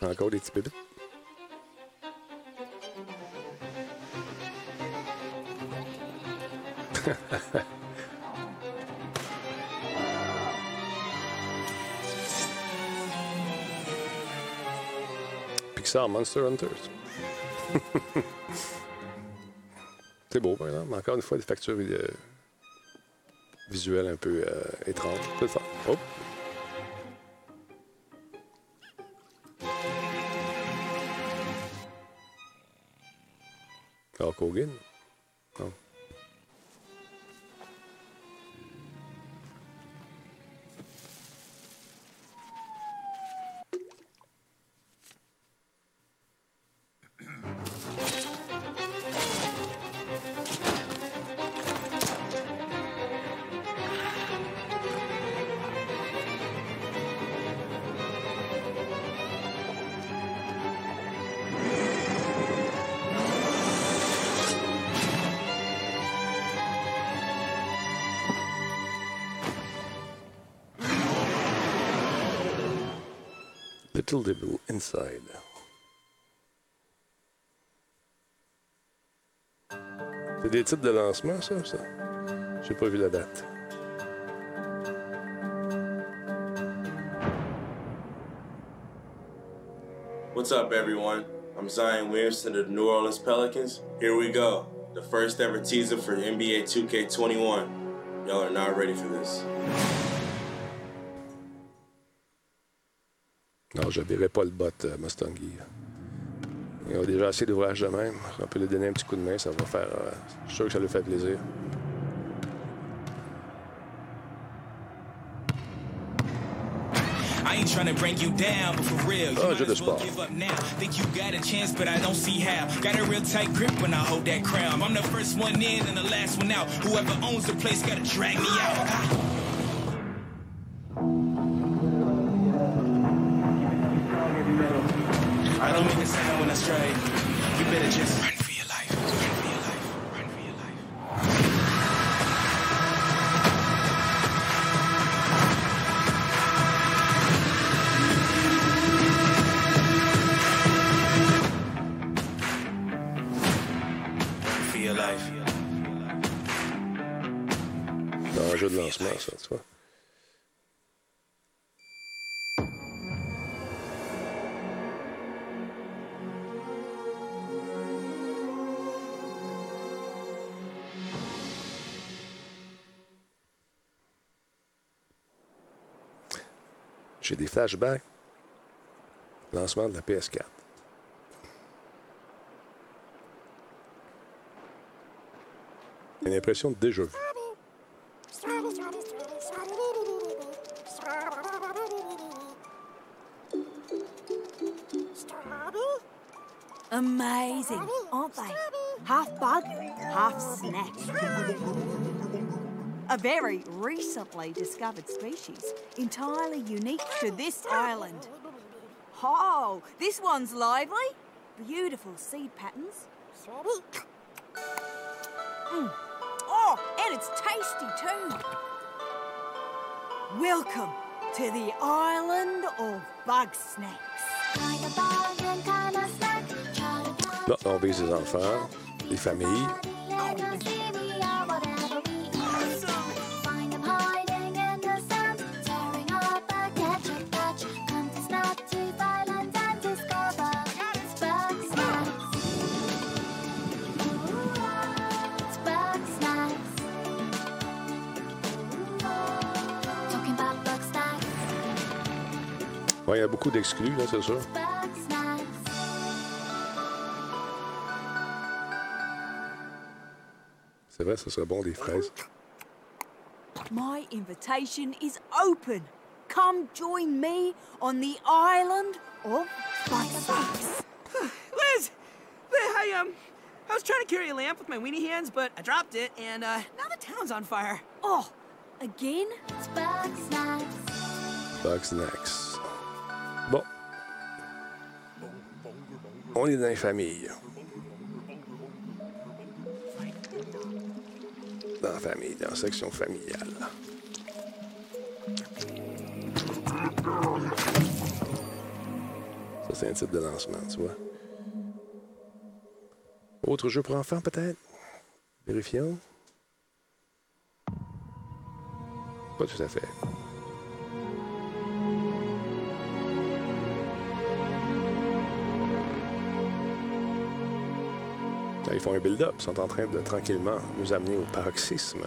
Encore des petits bébés. Pixar Monster Hunters. C'est beau, par exemple. Encore une fois, des factures euh, visuelles un peu euh, étranges. Oh! 보기엔 Inside. C'est des titres de lancement, ça? ça? J'ai pas vu la date. What's up, everyone? I'm Zion Williamson of the New Orleans Pelicans. Here we go. The first ever teaser for NBA 2K21. Y'all are not ready for this. Je verrai pas le bot euh, Mustangi. Ils ont déjà assez d'ouvrages de même. On peut lui donner un petit coup de main, ça va faire. euh, je suis sûr que ça lui fait plaisir. I ain't trying to bring you down, but for real, you Oh, might jeu de as well sport. give up now. Think you got a chance, but I don't see how. Got a real tight grip when I hold that crown. I'm the first one in and the last one out. Whoever owns the place gotta drag me out. I don't make a sound when I stray. You better just run for your life. Run for your life. Run for your life. Run for your life. Dans un jeu de lancement, ça, tu vois. J'ai des flashbacks. Lancement de la PS4. Une impression de déjà vu. Amazing, aren't they? Half bug, half snack. A very recently discovered species, entirely unique to this island. Oh, this one's lively. Beautiful seed patterns. Mm. Oh, and it's tasty too. Welcome to the island of bug snacks. Là, on vise les enfants, les familles. Beaucoup d'exclus, là, c'est sûr. C'est vrai, ça serait bon, des fraises. My invitation is open. Come join me on the island of bug snacks. Liz! Liz, I, um, I was trying to carry a lamp with my weenie hands, but I dropped it, and, uh, now the town's on fire. Oh, again? Bug Snacks. Bon. On est dans les familles. Dans la famille, dans la section familiale. Ça, c'est un type de lancement, tu vois. Autre jeu pour enfants, peut-être? Vérifions. Pas tout à fait. Ils font un build-up. Ils sont en train de tranquillement nous amener au paroxysme.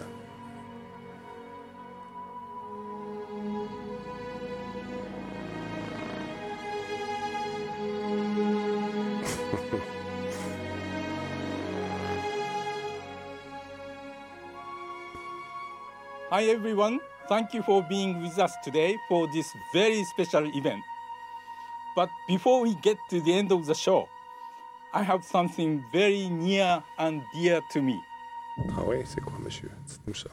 Hi everyone, thank you for being with us today for this very special event. But before we get to the end of the show, I have something very near and dear to me. Ah oui, c'est quoi, monsieur? Dites-nous ça.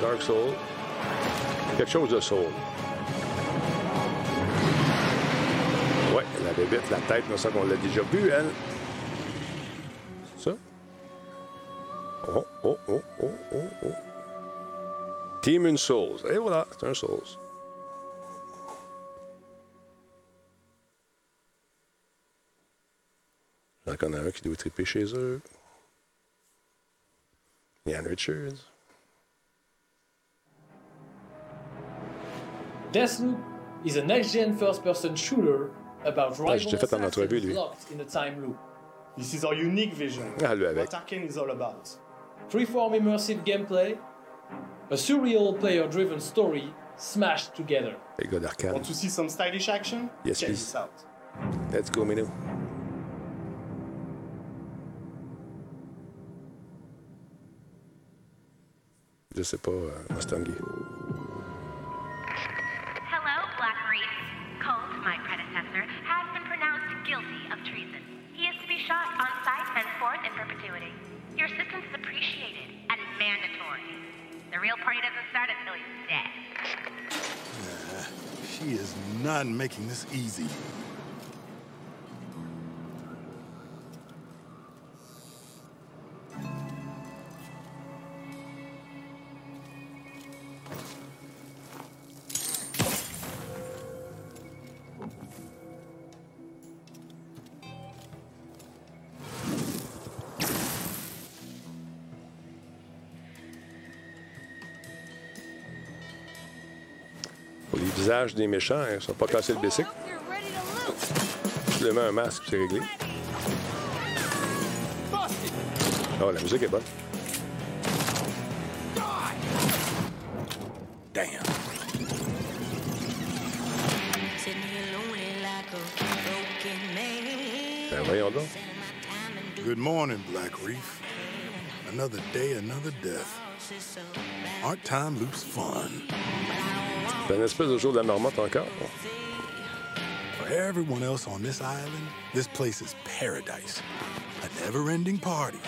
Dark Soul, quelque chose de soul. Ouais, la bébête, la tête, c'est ça qu'on l'a déjà vu, elle. Ça? Oh, oh, oh, oh, oh, oh. Demon Souls. Et voilà, c'est un Souls. J'en connais un qui doit triper chez eux. Ian Richards. Deathloop is a next-gen first-person shooter about Ah, rival déjà fait en entrevue, lui. locked in a time loop. This is our unique vision. Ah, lui avec. What Arkane is all about. Freeform immersive gameplay, a surreal player-driven story smashed together. Les gars d'arcade. Want to see some stylish action? Yes, Check please. this out. Let's go, Minou. Je sais pas, euh, Mustang. Shot on sight henceforth in perpetuity. Your assistance is appreciated and mandatory. The real party doesn't start until he's dead. Nah, she is not making this easy. Des méchants, ils sont pas cassés le bicycle. Je le mets un masque, c'est réglé. Oh, la musique est bonne. Damn. Ben, voyons donc. Good morning, Black Reef. Another day, another death. Aren't time loops fun? C'est un espèce de jour de la marmotte encore. For everyone else on this island, this place is paradise. A never-ending party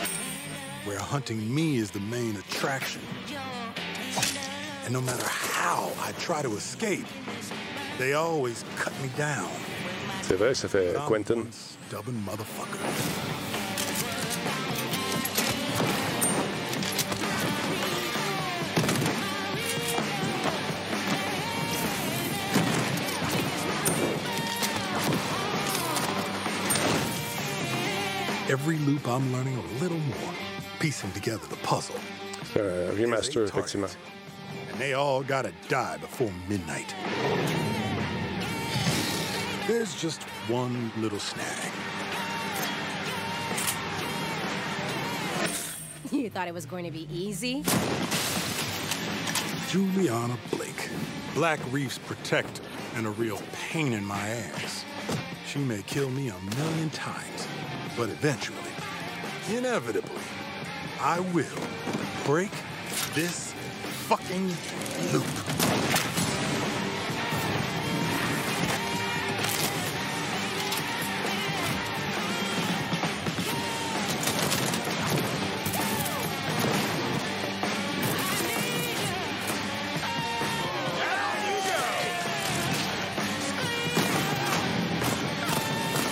where hunting me is the main attraction. And no matter how I try to escape, they always cut me down. C'est vrai, ça fait Quentin. Stubborn motherfucker. I'm learning a little more, piecing together the puzzle. C'est un remaster, effectivement. And they all gotta die before midnight. There's just one little snag. You thought it was going to be easy? Juliana Blake, Black Reef's protector, and a real pain in my ass. She may kill me a million times, but eventually, inevitably, I will break this fucking loop.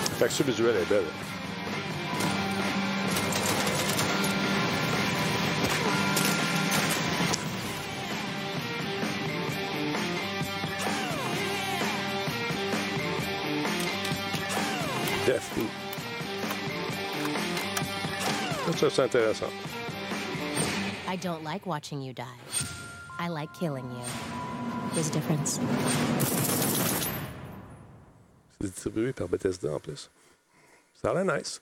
La facture visuelle est belle. Ça, c'est intéressant. I don't like watching you die. I like killing you. There's a difference. C'est Distribué par Bethesda en plus. Ça a l'air nice.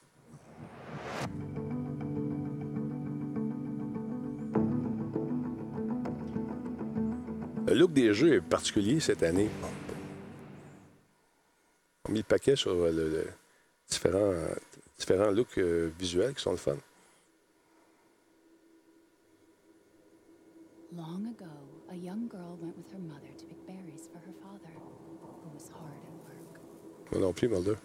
Le look des jeux est particulier cette année. On mis le paquet sur le, le différents, différents looks euh, visuels qui sont le fun. Long ago, a young girl went with her mother to pick berries for her father, who was hard at work. Moi non plus, Mulder.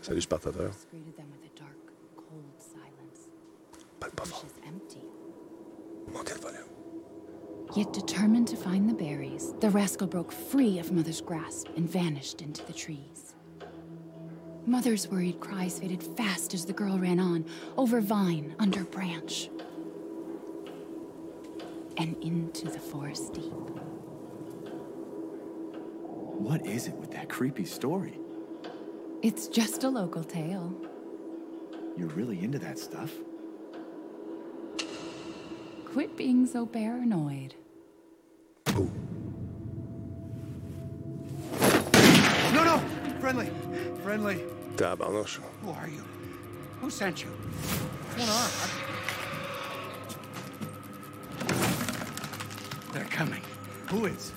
Salut, Spartateur. House greeted them with a dark, cold silence. Parle pas fort. Montez le volume. Yet determined to find the berries, the rascal broke free of Mother's grasp and vanished into the trees. Mother's worried cries faded fast as the girl ran on, over vine, under branch, and into the forest deep. What is it with that creepy story? It's just a local tale. You're really into that stuff? Quit being so paranoid. No, no! Friendly! Friendly! Tabarnouche. Who are you? Who sent you? What's going on? They're coming. Who is?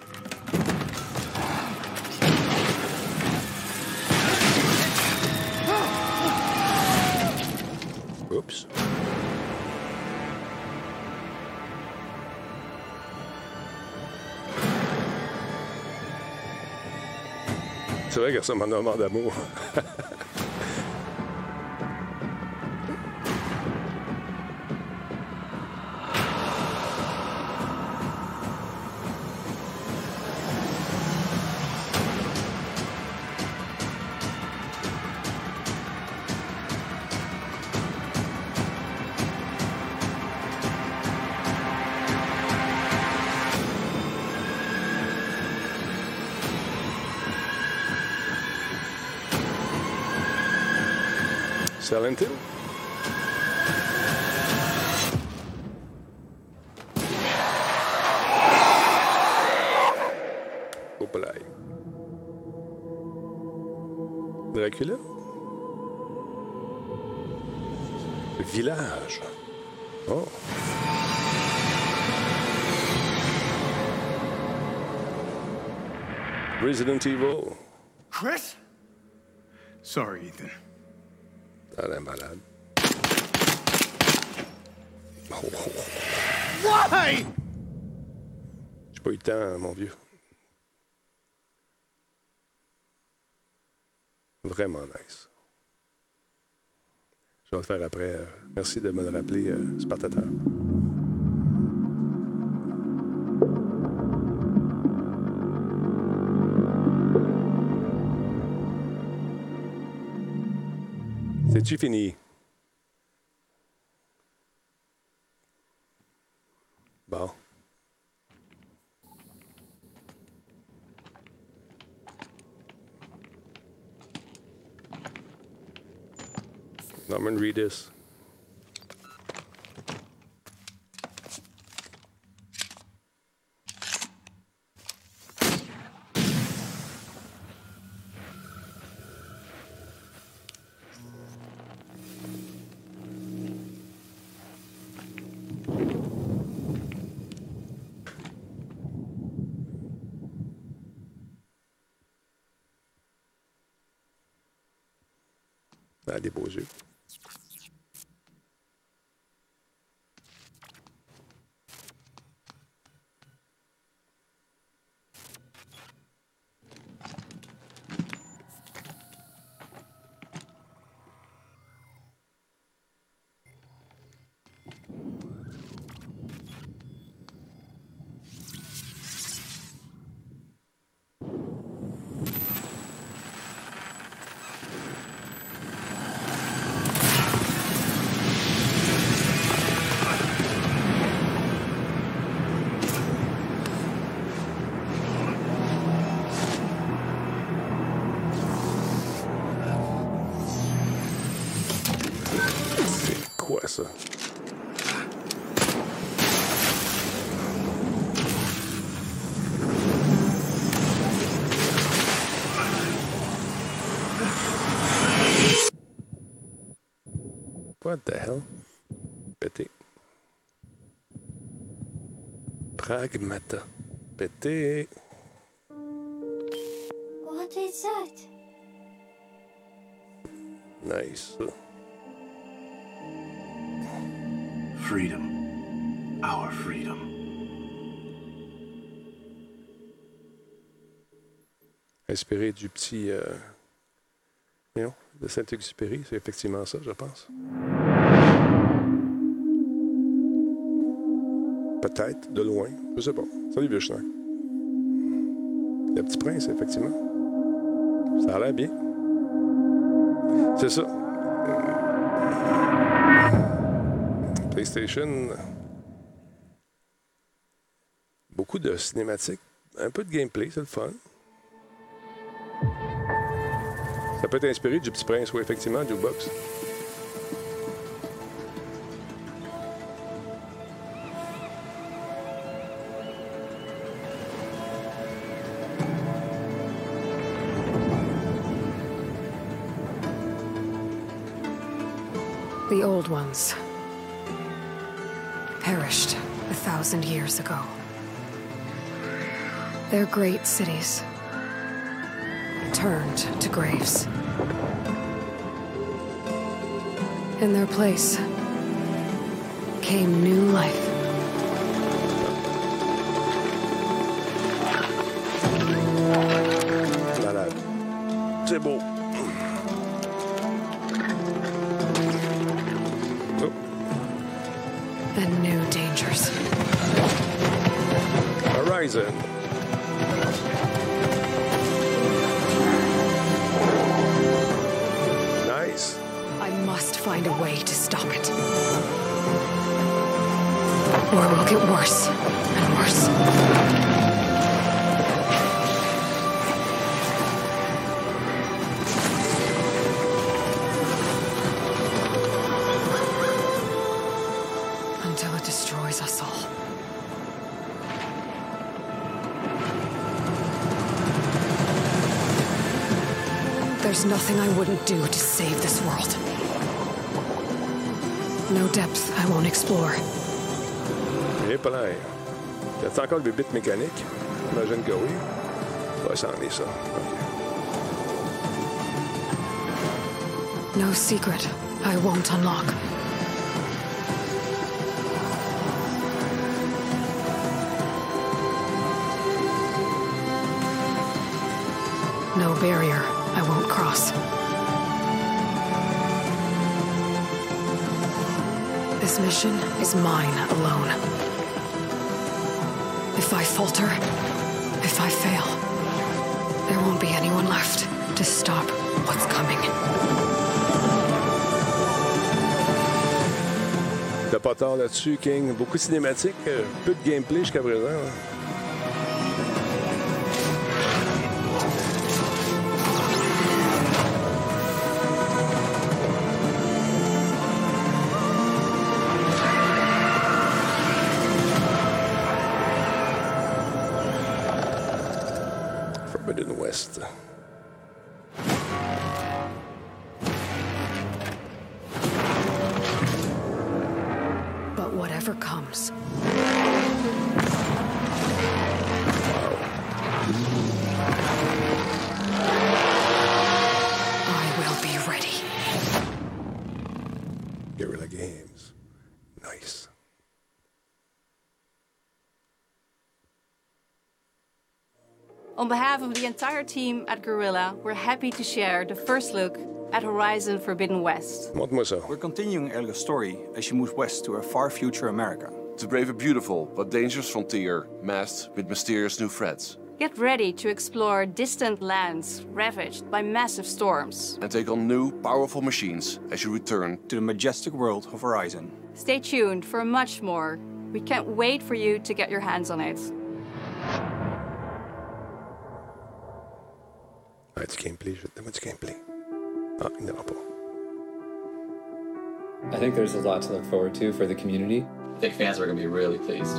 Oups. C'est vrai qu'elle ressemble à un roman d'amour. Hill? Oh, palais. Dracula? Village. Oh. Resident Evil. Chris? Sorry, Ethan. T'as l'air malade. Oh, oh, oh. Why? J'ai pas eu le temps, mon vieux. Vraiment nice. Je vais le faire après. Euh, Merci de me le rappeler, euh, Spartateur. C'est-tu fini? Bon. Norman Reedus. Ah, What the hell? Pété. Pragmata. Pété. What is that? Nice. Freedom. Our freedom. Inspiré du petit. Euh... de Saint-Exupéry, c'est effectivement ça, je pense. Peut-être, de loin. Je sais pas. Salut, vieux schnack. Le petit prince, effectivement. Ça a l'air bien. C'est ça. PlayStation. Beaucoup de cinématiques. Un peu de gameplay, c'est le fun. Ça peut être inspiré du Petit Prince, oui, effectivement, Jukebox. The ones perished a thousand years ago. Their great cities turned to graves. In their place came new life. Malade. C'est beau. Horizon. Nice. I must find a way to stop it. Or it will get worse. There's nothing I wouldn't do to save this world. No depth I won't explore. Et là. Y a encore le bébé mécanique? Imagine que oui. Ouais, ça en est ça. No secret I won't unlock. No barrier This mission is mine alone. If I falter, if I fail, there won't be anyone left to stop what's coming. T'as pas tort là-dessus, King. Beaucoup de cinématiques, euh, peu de gameplay jusqu'à présent. hein. On behalf of the entire team at Gorilla, we're happy to share the first look at Horizon Forbidden West. Montre-moi ça. We're continuing Elga's story as she moves west to a far future America. To brave a beautiful but dangerous frontier, masked with mysterious new threats. Get ready to explore distant lands ravaged by massive storms. And take on new, powerful machines as you return to the majestic world of Horizon. Stay tuned for much more. We can't wait for you to get your hands on it. Think there's a lot to look forward to for the community. I think fans are going to be really pleased.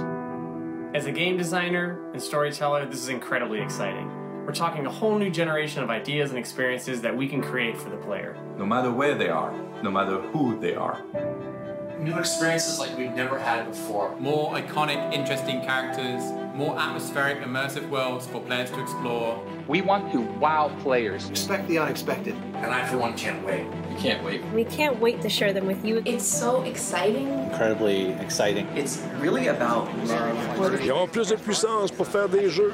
As a game designer and storyteller, this is incredibly exciting. we're talking a whole new generation of ideas and experiences that we can create for the player. No matter where they are, no matter who they are. New experiences like we've never had before. More iconic, interesting characters, more atmospheric, immersive worlds for players to explore. We want to wow players. Expect the unexpected. And I, for one, can't wait. We can't wait. We can't wait to share them with you. It's so exciting. Incredibly exciting. It's really about Ils auront plus de puissance pour faire des jeux.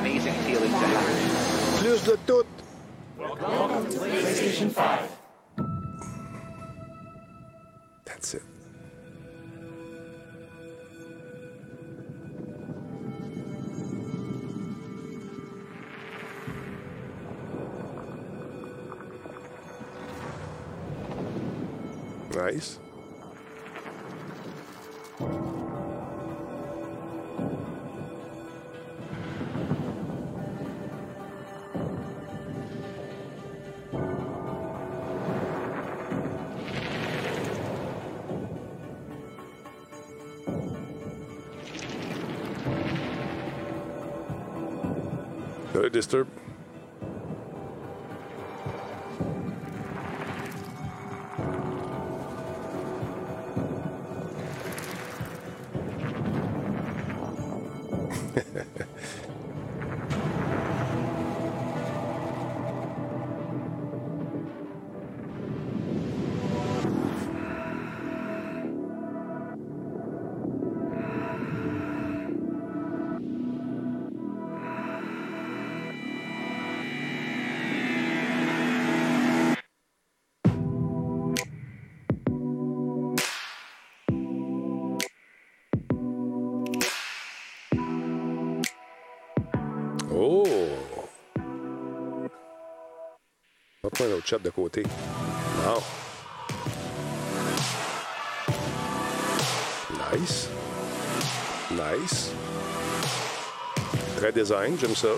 amazing feeling to have. Plus de tout. Welcome to PlayStation 5. That's it. I disturb? Prendre un autre chat de côté. Wow. Nice. Nice. Très design, j'aime ça.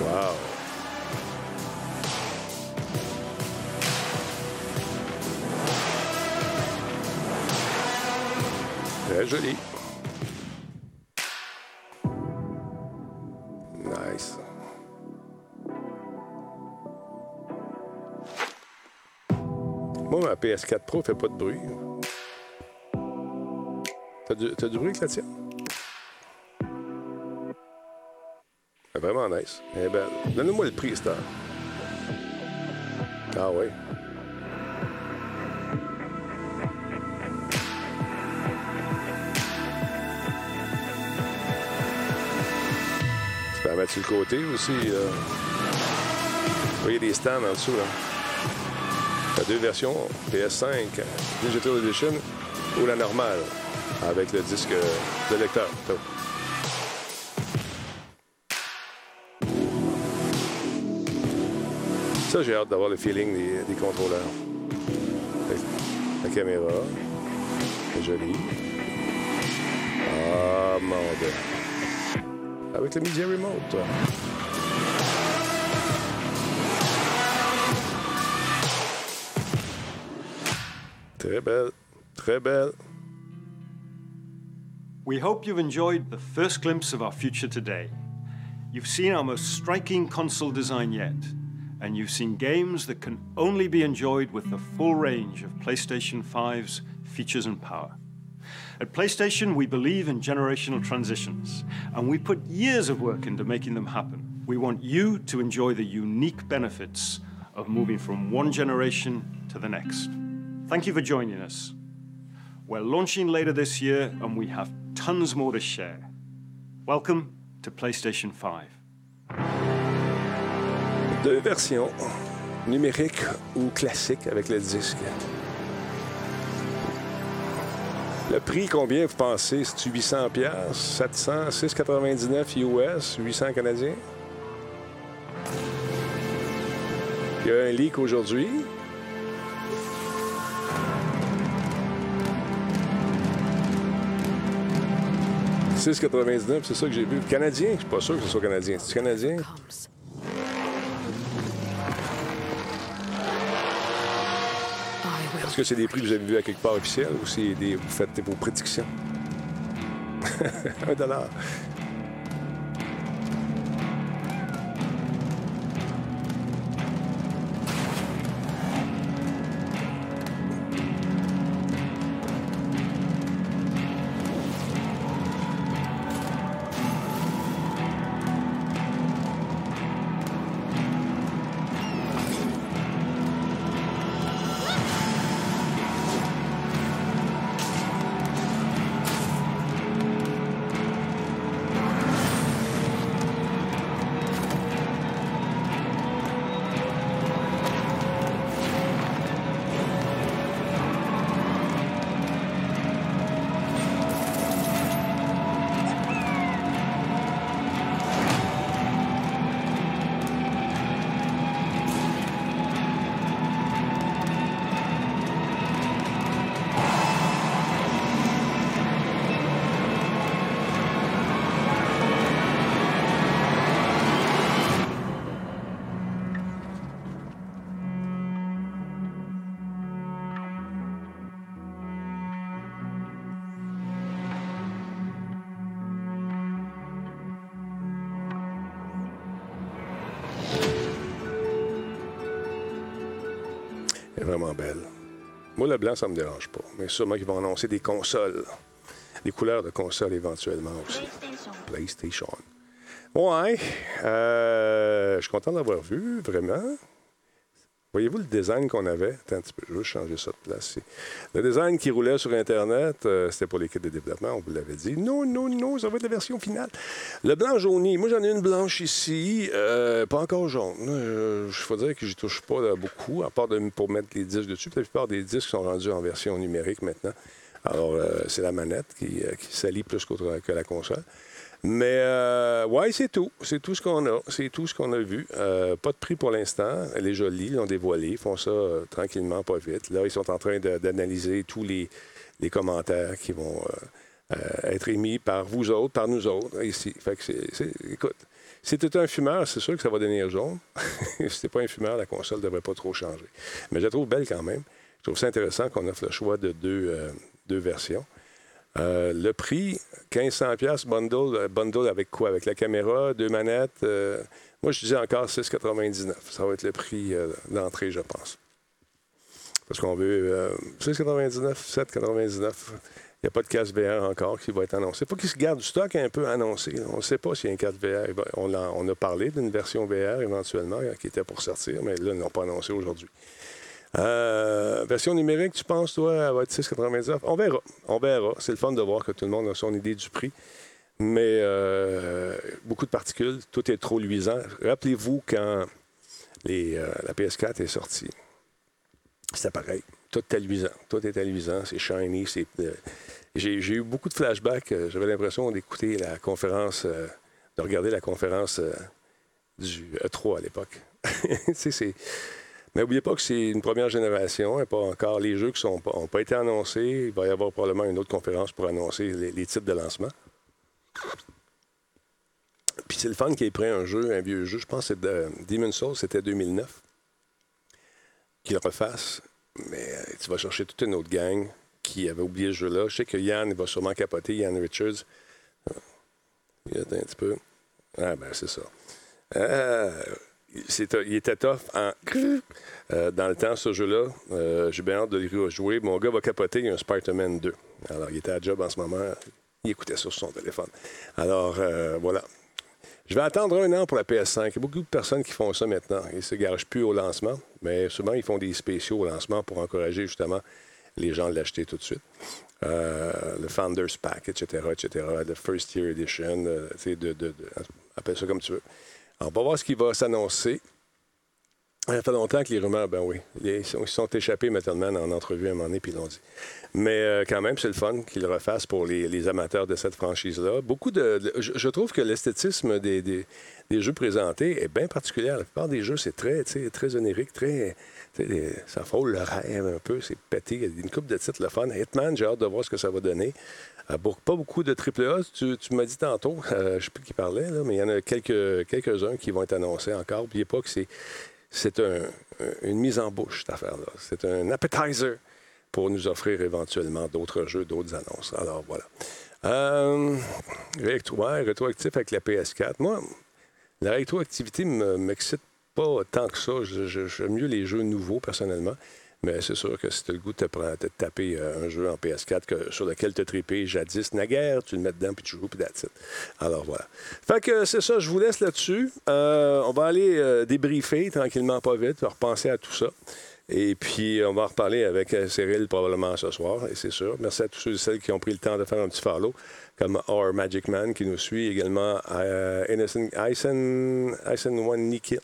Wow. Très joli. PS4 Pro fait pas de bruit. T'as du, bruit avec la tienne? Vraiment nice. Elle est belle. Donne-moi le prix, Star. Ah oui. Tu peux mettre sur le côté aussi. euh? Vous voyez des stands en dessous. Là. Il deux versions, PS5, Digital Edition ou la normale, avec le disque de lecteur. Ça, j'ai hâte d'avoir le feeling des, contrôleurs. La caméra. C'est joli. Ah, mon Dieu. Avec le Media Remote. Très belle. Très belle. We hope you've enjoyed the first glimpse of our future today. You've seen our most striking console design yet, and you've seen games that can only be enjoyed with the full range of PlayStation 5's features and power. At PlayStation, we believe in generational transitions, and we put years of work into making them happen. We want you to enjoy the unique benefits of moving from one generation to the next. Thank you for joining us. We're launching later this year, and we have tons more to share. Welcome to PlayStation 5. Deux versions, numérique ou classique avec le disque. Le prix, combien vous pensez? C'est 800 pièces, 700, 699 US, 800 canadiens? Il y a un leak aujourd'hui. « 6,99, c'est ça que j'ai vu. Canadien? Je suis pas sûr que ce soit canadien. C'est canadien? Est-ce que c'est des prix que vous avez vus à quelque part officiel ou c'est des, vous faites vos prédictions? un dollar. Vraiment belle. Moi, le blanc, ça me dérange pas. Mais sûrement qu'ils vont annoncer des consoles. Des couleurs de consoles éventuellement aussi. PlayStation. Ouais. Euh, je suis content d'avoir vu, vraiment. Voyez-vous le design qu'on avait? Attends je vais changer ça de place. ici. Le design qui roulait sur Internet, euh, c'était pour l'équipe de développement, on vous l'avait dit. Non, non, non, ça va être la version finale. Le blanc jauni, moi j'en ai une blanche ici, euh, pas encore jaune. Euh, Il faut dire que j'y touche pas beaucoup, à part de, pour mettre les disques dessus. La plupart des disques sont rendus en version numérique maintenant. Alors, euh, c'est la manette qui, euh, qui s'allie plus que la console. Mais euh, ouais, c'est tout. C'est tout ce qu'on a. C'est tout ce qu'on a vu. Euh, pas de prix pour l'instant. Elle est jolie, ils l'ont dévoilé. Ils font ça euh, tranquillement, pas vite. Là, ils sont en train d'analyser tous les, commentaires qui vont être émis par vous autres, par nous autres, ici. Fait que c'est, écoute, tu un fumeur, c'est sûr que ça va devenir jaune. si t'es pas un fumeur, la console ne devrait pas trop changer. Mais je la trouve belle quand même. Je trouve ça intéressant qu'on offre le choix de deux versions. Euh, le prix, 1500 pièces bundle, euh, bundle avec quoi? Avec la caméra, deux manettes. euh, moi, je disais encore 6,99. Ça va être le prix d'entrée, je pense. Parce qu'on veut euh, 6,99, 7,99. Il n'y a pas de casque VR encore qui va être annoncé. Il faut qu'ils se gardent du stock un peu annoncé. On ne sait pas s'il y a un casque VR. On a, on a parlé d'une version VR éventuellement qui était pour sortir, mais là, ils ne l'ont pas annoncé aujourd'hui. Euh, version numérique, tu penses, toi, elle va être 6,99? On verra. On verra. C'est le fun de voir que tout le monde a son idée du prix. Mais euh, beaucoup de particules, tout est trop luisant. Rappelez-vous quand euh, la PS4 est sortie. C'était pareil. Tout était luisant. Tout était luisant. C'est shiny. C'est, j'ai, eu beaucoup de flashbacks. J'avais l'impression d'écouter la conférence, de regarder la conférence du E3 à l'époque. Sais, c'est... N'oubliez pas que c'est une première génération et pas encore les jeux qui n'ont pas, été annoncés. Il va y avoir probablement une autre conférence pour annoncer les, titres de lancement. Puis c'est le fun qu'il ait pris un jeu, un vieux jeu, je pense que c'est de Demon's Souls, c'était 2009, qu'il refasse. Mais euh, tu vas chercher toute une autre gang qui avait oublié ce jeu-là. Je sais que Yann il va sûrement capoter, Yann Richards. Il y a un petit peu. Ah, ben c'est ça. Euh, il était tough en- euh, dans le temps, ce jeu-là. Euh, J'ai bien hâte de le rejouer. Mon gars va capoter, il y a un Spider-Man 2. Alors, il était à job en ce moment. Il écoutait ça sur son téléphone. Alors, euh, voilà. Je vais attendre un an pour la PS5. Il y a beaucoup de personnes qui font ça maintenant. Ils ne se garagent plus au lancement, mais souvent, ils font des spéciaux au lancement pour encourager justement les gens à l'acheter tout de suite. Le Founders Pack, etc., etc., le First Year Edition, de, de- de- appelle ça comme tu veux. On va voir ce qui va s'annoncer. Ça fait longtemps que les rumeurs, ben oui, ils sont, échappés maintenant en entrevue à un moment donné, puis ils l'ont dit. Mais euh, quand même, c'est le fun qu'ils le refassent pour les, amateurs de cette franchise-là. Beaucoup de, je, trouve que l'esthétisme des, jeux présentés est bien particulier. La plupart des jeux, c'est très, très onirique, très, ça frôle le rêve un peu, c'est pété. Il y a une coupe de titres le fun. Hitman, j'ai hâte de voir ce que ça va donner. Pour- pas beaucoup de AAA. Tu, tu m'as dit tantôt, euh, je ne sais plus qui parlait, mais il y en a quelques, quelques-uns qui vont être annoncés encore. N'oubliez pas que c'est, c'est un- un- une mise en bouche, cette affaire-là. C'est un appetizer. pour nous offrir éventuellement d'autres jeux, d'autres annonces. Alors voilà. Euh, rétroactif avec la PS4. Moi, la rétroactivité ne m'excite pas tant que ça. J'aime mieux les jeux nouveaux, personnellement. Mais c'est sûr que si tu as le goût de taper euh, un jeu en PS4 que- sur lequel tu as trippé jadis, naguère, tu le mets dedans puis tu joues, puis that's it. Alors voilà. Fait que c'est ça, je vous laisse là-dessus. Euh, on va aller euh, débriefer tranquillement, pas vite, repenser à tout ça. Et puis, on va en reparler avec Cyril probablement ce soir, et c'est sûr. Merci à tous ceux et celles qui ont pris le temps de faire un petit follow, comme Our Magic Man qui nous suit, également euh, Innocent Ison, Ison One Nikki.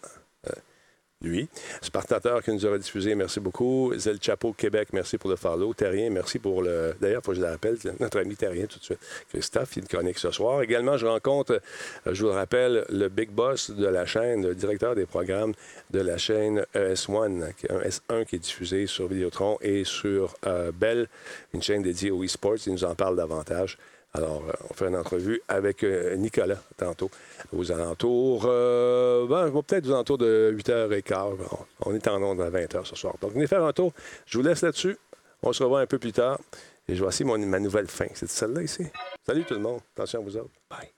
Lui. Spartateur qui nous aura diffusé, merci beaucoup. Zel Chapeau Québec, merci pour le follow. Terrien, merci pour le. D'ailleurs, il faut que je le rappelle, notre ami Terrien tout de suite. Christophe, il chronique ce soir. Également, je rencontre, euh, je vous le rappelle, le big boss de la chaîne, le directeur des programmes de la chaîne ES1, est un S1 qui est diffusé sur Vidéotron et sur euh, Bell, une chaîne dédiée au e-sports. Il nous en parle davantage. Alors, euh, on fait une entrevue avec euh, Nicolas tantôt, aux alentours, euh, ben, peut-être aux alentours de 8h15. Bon, on est en onde à 20h ce soir. Donc, venez faire un tour. Je vous laisse là-dessus. On se revoit un peu plus tard. Et je mon- ma nouvelle fin. C'est celle-là ici. Salut tout le monde. Attention à vous autres. Bye.